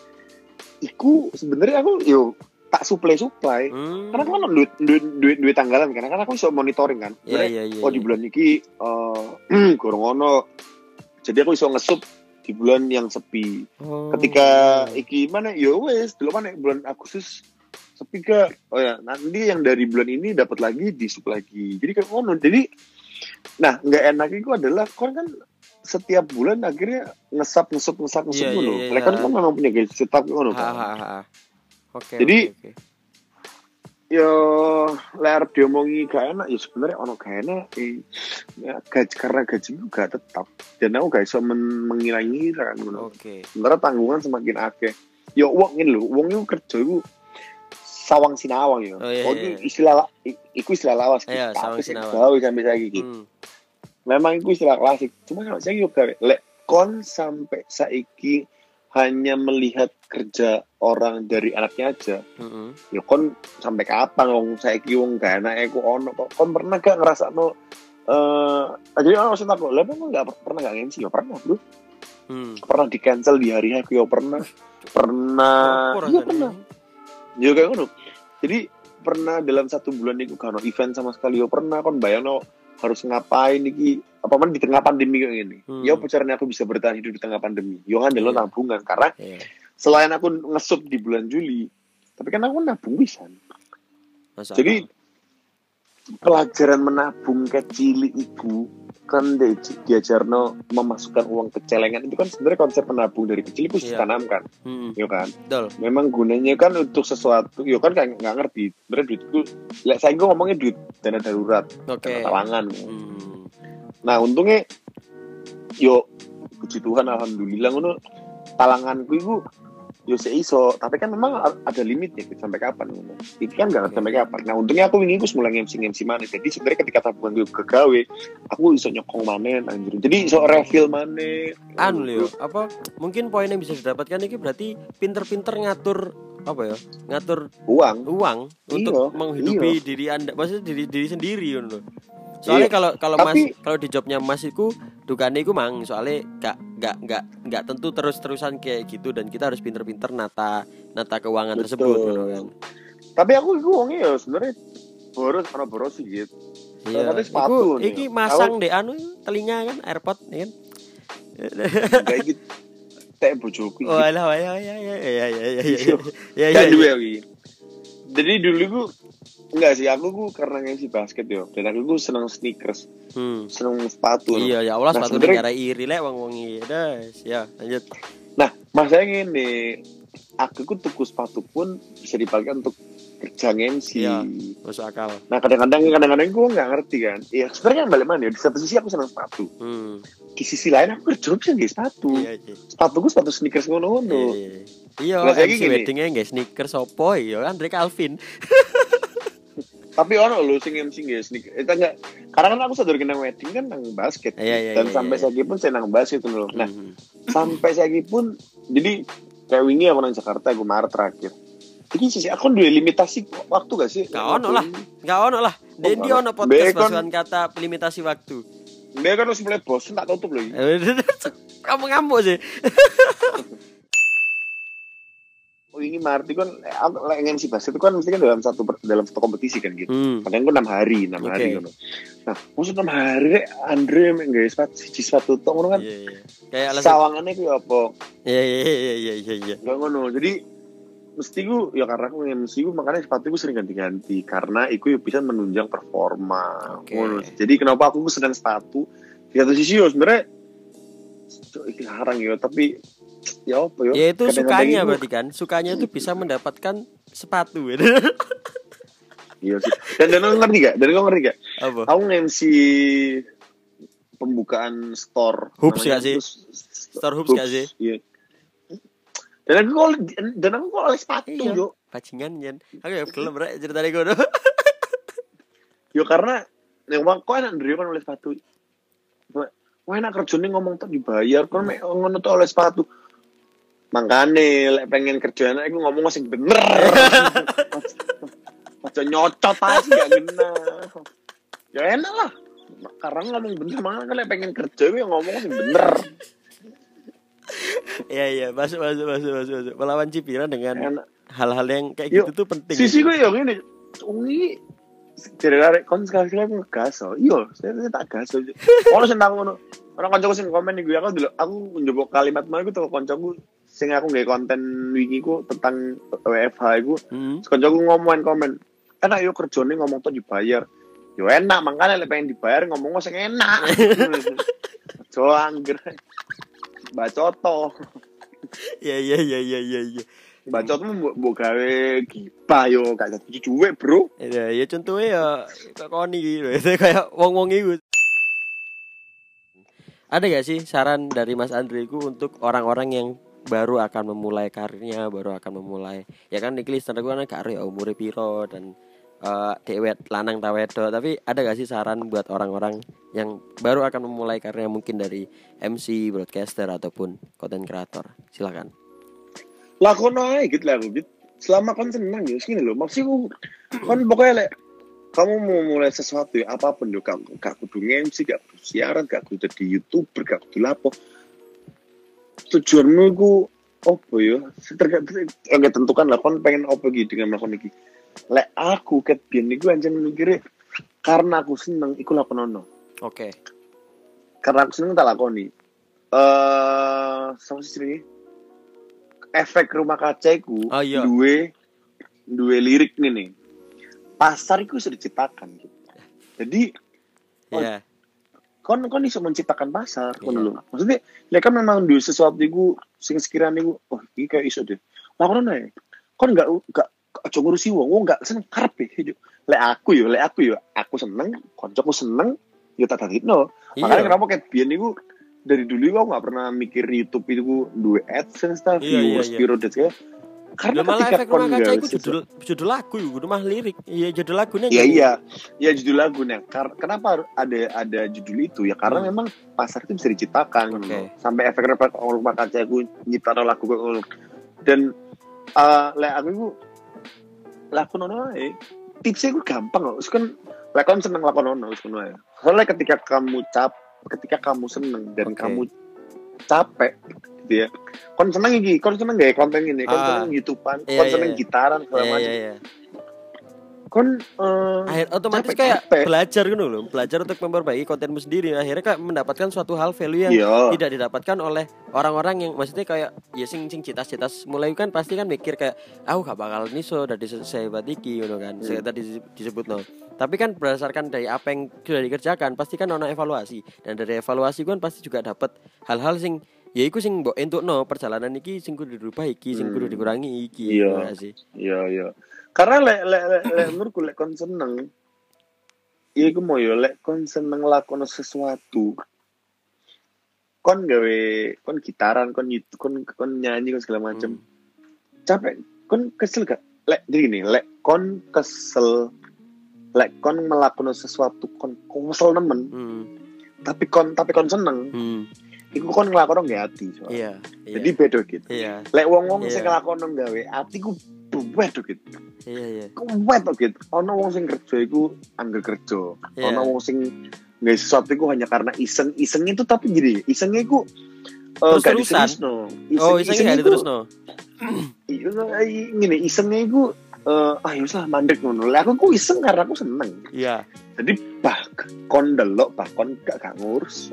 iku sebenarnya aku yo tak supply supply Hmm. karena aku kan duit duit duit, duit tanggalan kan karena aku bisa monitoring kan Iya Sebenarnya, iya iya. oh di iya. bulan ini eh gorong ono jadi aku bisa ngesup di bulan yang sepi Oh. ketika iki mana yo wes dulu mana bulan Agustus sepi ke oh ya nanti yang dari bulan ini dapat lagi di sub lagi jadi kayak ngono jadi nah nggak enak itu adalah kon kan setiap bulan akhirnya ngesap ngesup ngesap ngesup Iya, ngono iya, iya. mereka kan memang punya gaji tetap ngono kan ha, ha, ha. Oke. Jadi- oke, oke. Yo layar diomongi gak enak ya sebenarnya ono gak enak eh, ya, gaji karena gaji gak tetap dan aku gak bisa men mengilangi kan Oke. sementara tanggungan semakin akeh yo uang ini loh uang itu kerja itu sawang sinawang ya Oh, iya, oh, iya. itu istilah iku istilah lawas Iya, Tapi sinawang. sampai saiki iki. Hmm. memang itu istilah klasik cuma kalau saya gawe lek kon sampai saiki hanya melihat kerja orang dari anaknya aja. Mm-mm. ya kon sampai kapan wong saiki wong gak enak aku ono kok? Kon pernah gak ngerasa no eh jadi orang sing takut lah emang gak pernah gak ngensi ya pernah bro. Hmm. pernah di cancel di hari aku ya pernah. Pernah Apa iya pernah. Ya kayak ngono. Jadi pernah dalam satu bulan itu kan event sama sekali ya pernah. Kon bayangno harus ngapain iki apa man di tengah pandemi kayak gini Hmm. ya apa caranya aku bisa bertahan hidup di tengah pandemi yo kan Iya. tabungan karena Iya. selain aku ngesup di bulan Juli tapi kan aku nabung bisa jadi pelajaran menabung kecil itu kan di, diajarno memasukkan uang ke celengan itu kan sebenarnya konsep menabung dari kecil itu Iya. ditanamkan Mm-mm. ya kan Betul. memang gunanya kan untuk sesuatu ya kan kayak nggak ngerti sebenarnya duit itu lek saya gue ngomongnya duit dana darurat Oke. dana talangan Hmm. nah untungnya yo puji Tuhan alhamdulillah ngono talanganku itu yo seiso tapi kan memang ada limitnya gitu, sampai kapan ngono ini kan nggak Oke. sampai kapan. Nah untungnya aku ini gus mulai ngemsi ngemsi mana. Jadi sebenarnya ketika tabungan gue kegawe aku iso nyokong mana anjir. Jadi iso refill mana. Anu Leo, apa mungkin poin yang bisa didapatkan ini berarti pinter-pinter ngatur apa ya ngatur uang. uang untuk Iya, menghidupi diri anda maksudnya diri diri sendiri gitu loh soalnya Iya, kalau kalau tapi- mas kalau di jobnya mas itu dukane iku mang soalnya gak gak gak gak tentu terus terusan kayak gitu dan kita harus pinter-pinter nata nata keuangan Betul. tersebut gitu kan tapi aku itu uangnya ya sebenarnya boros karena boros sih gitu iya Tapi sepatu iku nih. iki masang deh anu telinga kan airpod ya kan kayak gitu teh bojoku oh alah ya ya ya ya ya ya ya Iya. ya ya ya. Jadi dulu gue enggak sih aku gue karena ngisi basket yo. Dan aku gue seneng sneakers, Hmm. seneng sepatu. Iya ya Allah Nah, sepatu sebenarnya- negara iri lek wong wong iki. Des, ya lanjut. Nah, masalahnya ini aku gue tuku sepatu pun bisa dipakai untuk kerja MC. Iya. masuk akal Nah kadang-kadang kadang-kadang gue nggak ngerti kan. Iya sebenarnya balik mana ya. Di satu sisi aku senang sepatu. hmm. Di sisi lain aku kerja bisa nggak sepatu. iya iya Sepatu gue sepatu sneakers ngono-ngono. Iya, iya. Lah, Iya, saiki MC gini. weddingnya nggak sneakers opo ya Andre Calvin. Tapi ono lho sing MC nggak sneakers. Itu enggak. Karena kan aku sadar kena wedding kan nang basket. Iya, iya, Dan iya, sampai iya. saya pun saya nang basket loh. Nah Hmm. sampai saya pun jadi kayak wingi aku nang Jakarta aku Maret terakhir. Ini sih aku dua limitasi waktu gak sih? Gak ono lah. Nggak ono lah. Dan Oh, dia ono. podcast basuhan kata limitasi waktu. Dia kan harus mulai bosen tak tutup lagi. Kamu ngamuk sih. Ini Marti kan, eh, aku lek MC basket itu kan mesti kan dalam satu dalam satu kompetisi kan gitu. Hmm. Kadang kan enam hari, enam Oke. hari kan. Nah, maksud enam hari Andre gawe sepatu siji sepatu tok ngono kan. Iya iya. Kayak alasan. Sawangannya ku apa? Iya iya iya iya iya iya. Gak ngono. Jadi mesti ku ya karena aku MC ku makanya sepatu ku sering ganti-ganti karena iku ya bisa menunjang performa. Oke. Ngono. Jadi kenapa aku senang sepatu? Di satu sisi yo sebenarnya Cuk, iki larang ya, tapi ya apa ya? Ya itu sukanya berarti kan. Sukanya itu bisa mendapatkan sepatu. Iya sih. Dan dan lo ngerti gak? Dan lo ngerti gak? Apa? Aku nge-MC pembukaan store. Hoops gak sih? Store hoops gak sih? Iya. Dan aku kok dan aku kok oleh sepatu Iya. yo. Bajingan Yen. Aku ya gelem rek ceritanya gue. Yo karena yang wong kok enak ndri kan oleh sepatu. Wah enak kerjane ngomong tuh dibayar kan ngono tuh oleh sepatu. Makane lek pengen kerja enak iku ngomong sing bener. Aja nyocot aja gak kena. Ya enak lah. Karena ngomong bener makanya lek pengen kerja iku ya ngomong sing bener. Iya iya, masuk masuk masuk masuk masuk. Melawan cipiran dengan hal-hal yang kayak gitu tuh penting. Sisi gue yang ini, ungi jadi lari kon sekali sekali aku gaso, iya, saya, saya tak gaso. Kalau sing nang ngono, orang kancaku sing komen nih gue aku dulu, aku njupuk kalimat mana gue tuh kancaku sing aku nggak konten wingi ku tentang WFH iku, Hmm. Ngomongin komen, enak yuk kerjane ngomong tuh dibayar. Yo enak, makanya lek pengen dibayar ngomong sing enak. Angger. Bacoto. Iya iya iya iya iya iya. Bacot mu mbok gawe gibah yo gak jadi cuek, Bro. Ya, ya contohnya ya koni gitu. Itu kayak wong-wong itu. Ada gak sih saran dari Mas Andre ku untuk orang-orang yang baru akan memulai karirnya, baru akan memulai ya kan iki listener gue kan gak ya umure piro dan eh dewet lanang ta wedok tapi ada gak sih saran buat orang-orang yang baru akan memulai karirnya mungkin dari MC, broadcaster ataupun content creator. Silakan. Lakono ae gitu lah gitu. Selama kon senang ya sini loh. Maksudku kon pokoknya lek kamu mau mulai sesuatu ya apa pun yo gak kudu MC, gak kudu siaran, gak kudu jadi YouTuber, gak kudu lapo. Tujuanmu iku opo yo? Tergantung oke tentukan lah kon pengen opo gitu dengan melakukan iki. Lek aku ket biyen niku anjen mikire karena aku seneng iku lakonono. Oke. Karena aku seneng tak lakoni. Eh, sama sih? Efek rumah kaca iku Oh, iya. duwe duwe lirik nih nih. Pasar iku sudah diciptakan gitu. Jadi Oh. Kon kon iso menciptakan pasar ngono lho. Maksudnya kan memang duwe sesuatu iku sing sekiranya iku oh iki kayak iso deh. Lakono ae. Kon gak gak aja ngurusi wong, wong gak seneng karep e. Lek aku yo, lek aku yo, aku seneng, koncoku seneng, yo tak dadekno. Makanya Iya. kenapa kayak biyen niku dari dulu aku gak pernah mikir YouTube itu duwe AdSense ta, Iya, viewers iya, iya. kayak. Karena Lah malah efek rumah kaca itu judul judul lagu itu mah lirik. Iya judul lagunya. Iya jadi- iya, ya judul lagunya. Kar- kenapa ada ada judul itu ya? Karena Hmm. memang pasar itu bisa diciptakan. Oke. gitu. Sampai efek rumah kaca aku nyiptain lagu. Dan eh lek aku itu lagu nono ae. Tipsnya gue gampang loh. Kan kon seneng lagu nono ae. Soalnya ketika kamu cap, ketika kamu seneng dan Oke. kamu capek gitu ya. Kon seneng iki, kon seneng gak konten ini, kon Ah. seneng YouTubean, Iya, kon iya, seneng iya. gitaran segala Iya macam. iya iya. Kon eh, Akhir otomatis capek, kayak capek. belajar gitu loh, belajar untuk memperbaiki kontenmu sendiri. Akhirnya kayak mendapatkan suatu hal value yang Iya. tidak didapatkan oleh orang-orang yang maksudnya kayak ya sing sing citas-citas mulai kan pasti kan mikir kayak aku gak bakal niso dari sehebat iki gitu kan. Saya tadi disebut no. Tapi kan berdasarkan dari apa yang sudah dikerjakan pasti kan ono evaluasi dan dari evaluasi kan pasti juga dapat hal-hal sing ya iku sing mbok entukno perjalanan iki sing kudu dirubah iki sing kudu Hmm. dikurangi iki Iya. ya sih Iya iya. karena lek lek lek lek menurutku lek kon seneng ya iku mau yo lek kon seneng lakono sesuatu kon gawe kon gitaran kon YouTube kon kon nyanyi kon segala macem Hmm. capek kon kesel gak lek jadi gini lek kon kesel lek kon melakukan sesuatu kon kesel nemen Hmm. tapi kon tapi kon seneng Hmm. Iku kon ngelakon nggak hati soalnya. Iya. Iya. jadi beda gitu Iya. lek wong wong Iya. sing ngelakon gawe hatiku beda gitu Iya, iya. kok gitu ono wong sing kerja iku angger kerja Iya. ono wong sing nggak sesuatu iku hanya karena iseng iseng itu tapi gini isengnya iku eh, gak Terus-terusan. diterusno. Oh, isengnya gak iku- diterus no. Iya, gini isengnya iku eh ah ya lah mandek ngono lah aku ku iseng karena aku seneng Iya. jadi bah kon delok bah kon gak gak ngurus.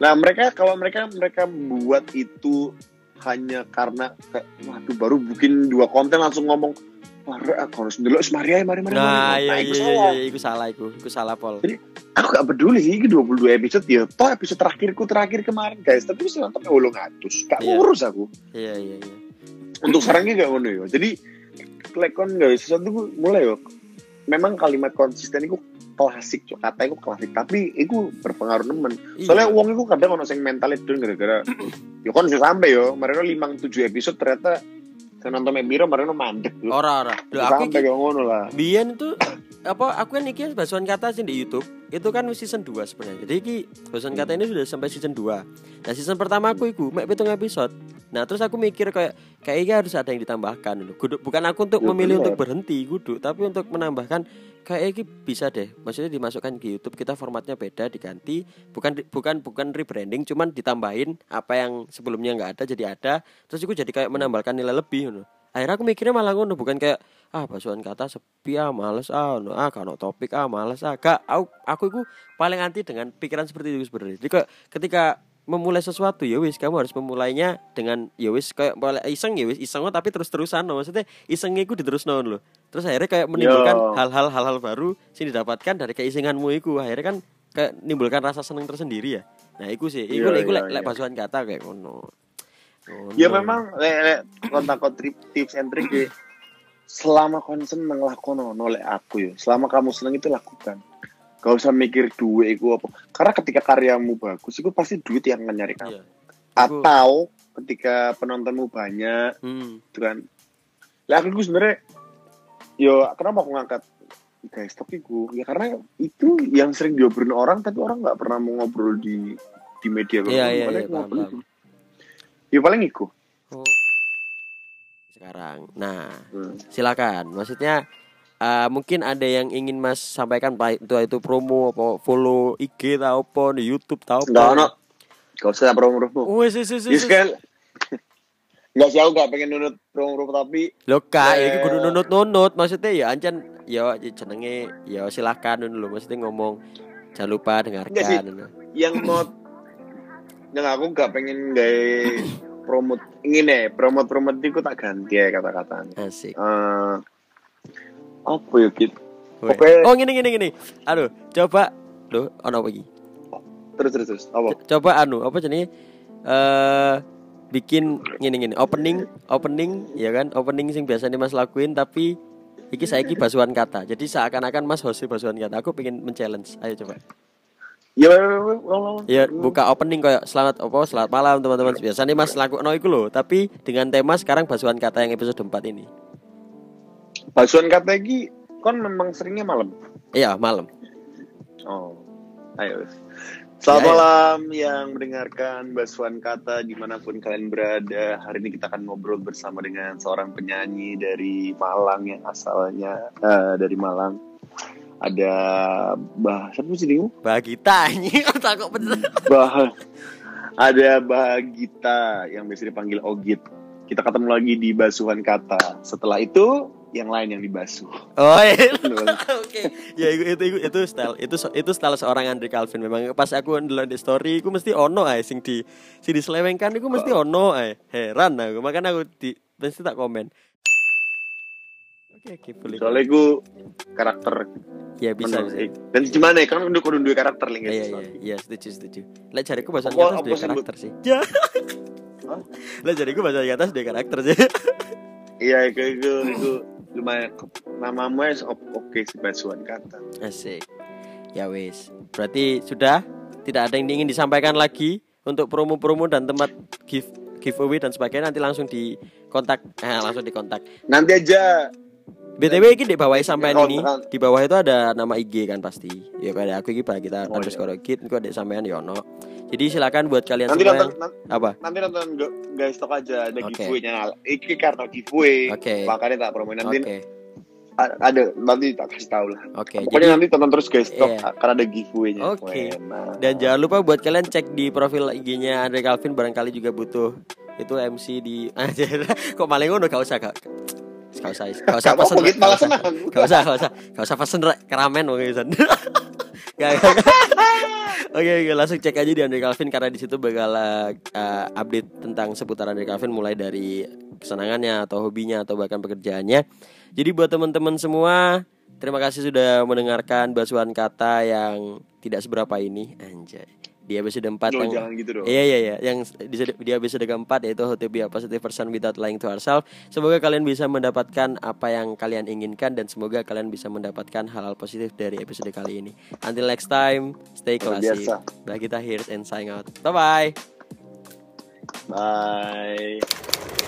Nah mereka kalau mereka mereka buat itu hanya karena kayak waduh baru bikin dua konten langsung ngomong Rek, aku harus delok semari ae mari mari Nah, mari." iya iku iya iya salah. iya, iku salah iku. Iku salah pol. Jadi- aku gak peduli sih ini 22 episode ya toh episode terakhirku terakhir kemarin guys tapi bisa nonton ya ulung atus gak Iya. ngurus aku Iya iya iya. untuk sekarangnya gak ngono ya jadi klekon gak sesuatu mulai yo memang kalimat konsisten itu klasik cok kata itu klasik tapi itu berpengaruh nemen soalnya Iya. uang itu kadang ono sing mental itu gara-gara yo kan sudah sampai yo mereka limang tujuh episode ternyata saya nonton Mebiro mereka mandek ora ora. Lho aku sampai kayak ngono lah Biyen itu apa aku kan iki basuhan kata sih di YouTube itu kan season 2 sebenarnya. Jadi iki basuhan kata ini sudah sampai season 2. Nah, season pertama aku iku mek pitung episode. Nah, terus aku mikir kayak kayaknya harus ada yang ditambahkan dulu. Kudu, bukan aku untuk Ya, memilih bener. untuk berhenti kudu, tapi untuk menambahkan kayak iki bisa deh. Maksudnya dimasukkan ke YouTube kita formatnya beda diganti, bukan bukan bukan rebranding, cuman ditambahin apa yang sebelumnya nggak ada jadi ada. Terus aku jadi kayak menambahkan nilai lebih ngono. Akhirnya aku mikirnya malah ngono, bukan kayak ah basuhan kata sepi ah males ah no, ah kalau topik ah males ah gak aku aku itu paling anti dengan pikiran seperti itu sebenarnya jadi kayak ketika memulai sesuatu ya wis kamu harus memulainya dengan ya wis kayak mulai iseng ya wis iseng tapi terus terusan no. maksudnya isengnya itu diterus no loh terus akhirnya kayak menimbulkan hal-hal hal-hal baru sih didapatkan dari keisenganmu itu akhirnya kan kayak menimbulkan rasa seneng tersendiri ya nah itu sih itu itu lek lek basuhan kata kayak ngono Ngono. Ya memang lek lek kontak-kontak tips and trick ya. Selama kon seneng lakono nolek aku ya. Selama kamu seneng itu lakukan. Gak usah mikir duit itu apa. Karena ketika karyamu bagus, itu pasti duit yang akan nyari kamu. Iya. Atau ketika penontonmu banyak, Hmm. gitu kan. Lah aku sebenarnya, yo kenapa aku ngangkat guys tapi gue ya karena itu yang sering diobrolin orang tapi orang nggak pernah mau ngobrol di di media Iya, iya, Paling iya, ngobrol itu. ya paling iku Oh. sekarang nah Hmm. silakan maksudnya eh, mungkin ada yang ingin mas sampaikan baik itu itu promo apa follow IG tau apa di YouTube tau apa Enggak ono. Gak usah promo-promo. wes wes wes Yes kan. Enggak sih aku gak pengen nunut promo-promo tapi lo kak Eh. ini kudu nunut nunut maksudnya ya ancan ya jenenge ya silakan dulu maksudnya ngomong jangan lupa Enggak sih. dengarkan yang mau yang aku gak pengen gaya promote ingin nih promote promote itu tak ganti ya kata-katanya. asik Eh apa ya. Weh. Oke. oh gini gini gini. Aduh coba lo ono apa lagi Terus terus terus. Apa? Coba anu apa jenenge? Eh bikin gini gini opening opening ya kan? Opening sing biasanya mas lakuin tapi iki saiki basuhan kata. Jadi seakan-akan mas host basuhan kata. Aku pengen men-challenge. Ayo coba. Ya, ya buka opening kayak selamat apa selamat malam teman-teman. Biasanya mas laku no iku loh tapi dengan tema sekarang basuhan kata yang episode 4 ini Basuhan kata iki kon memang seringnya malam. iya malam Oh, ayo. Selamat Ya, ya. malam yang mendengarkan Basuhan Kata di mana pun kalian berada. Hari ini kita akan ngobrol bersama dengan seorang penyanyi dari Malang yang asalnya eh, dari Malang. Ada bah siapa sih Dingu? bagi tanya takut bener Bah ada Bahagita yang biasa dipanggil Ogit. Kita ketemu lagi di Basuhan Kata. Setelah itu yang lain yang dibasuh. oh iya Oke, ya itu, itu itu style itu itu style seorang Andre Calvin memang pas aku ndelok di story aku mesti ono ae sing di sing diselewengkan iku mesti ono ae. Heran aku makanya aku di mesti tak komen. Oke oke boleh. Soalnya gue karakter ya bisa bisa. menarik. Dan gimana ya? Kan udah kudu dua karakter nih Iya iya iya setuju setuju. Lah jariku bahasa Apa- atas Bu? karakter sih. Ya. Lah jariku bahasa atas dia karakter sih. Iya, itu itu itu lumayan namamu ya oke okay, sih basuhan kata Asik. Ya wis. Berarti sudah tidak ada yang ingin disampaikan lagi untuk promo-promo dan tempat give giveaway dan sebagainya nanti langsung di kontak eh langsung di kontak. nanti aja BTW ini di bawah sampean ini di bawah itu ada nama IG kan pasti. Ya kayak aku iki Pak, kita Oh, underscore kit kok ada sampean Yono. Jadi silakan buat kalian nanti semua nonton apa? nanti nonton guys talk aja ada Oke. giveaway-nya Nah, iki kartu giveaway Oke. makanya tak promoin nanti Oke. a- ada nanti tak kasih tahu lah Oke. pokoknya Jadi nanti tonton terus guys talk Iya. karena ada giveaway-nya Oke. Enak. dan jangan lupa buat kalian cek di profil IG-nya Andre Calvin barangkali juga butuh itu MC di kok malah ngono gak usah gak gak usah gak usah pesen gak malah usah senang. gak usah gak usah gak usah pesen rek keramen wong isan Gak, gak. Oke, oke, langsung cek aja di Andre Calvin karena di situ bakal uh, update tentang seputar Andre Calvin mulai dari kesenangannya atau hobinya atau bahkan pekerjaannya. Jadi buat teman-teman semua, terima kasih sudah mendengarkan basuhan kata yang tidak seberapa ini, anjay. Di episode 4 Loh, yang jangan gitu dong Iya iya iya, yang di, di episode keempat yaitu how to be a positive person without lying to ourselves. Semoga kalian bisa mendapatkan apa yang kalian inginkan dan semoga kalian bisa mendapatkan hal-hal positif dari episode kali ini. Until next time, stay classy. Bah kita here and sign out. Bye bye. bye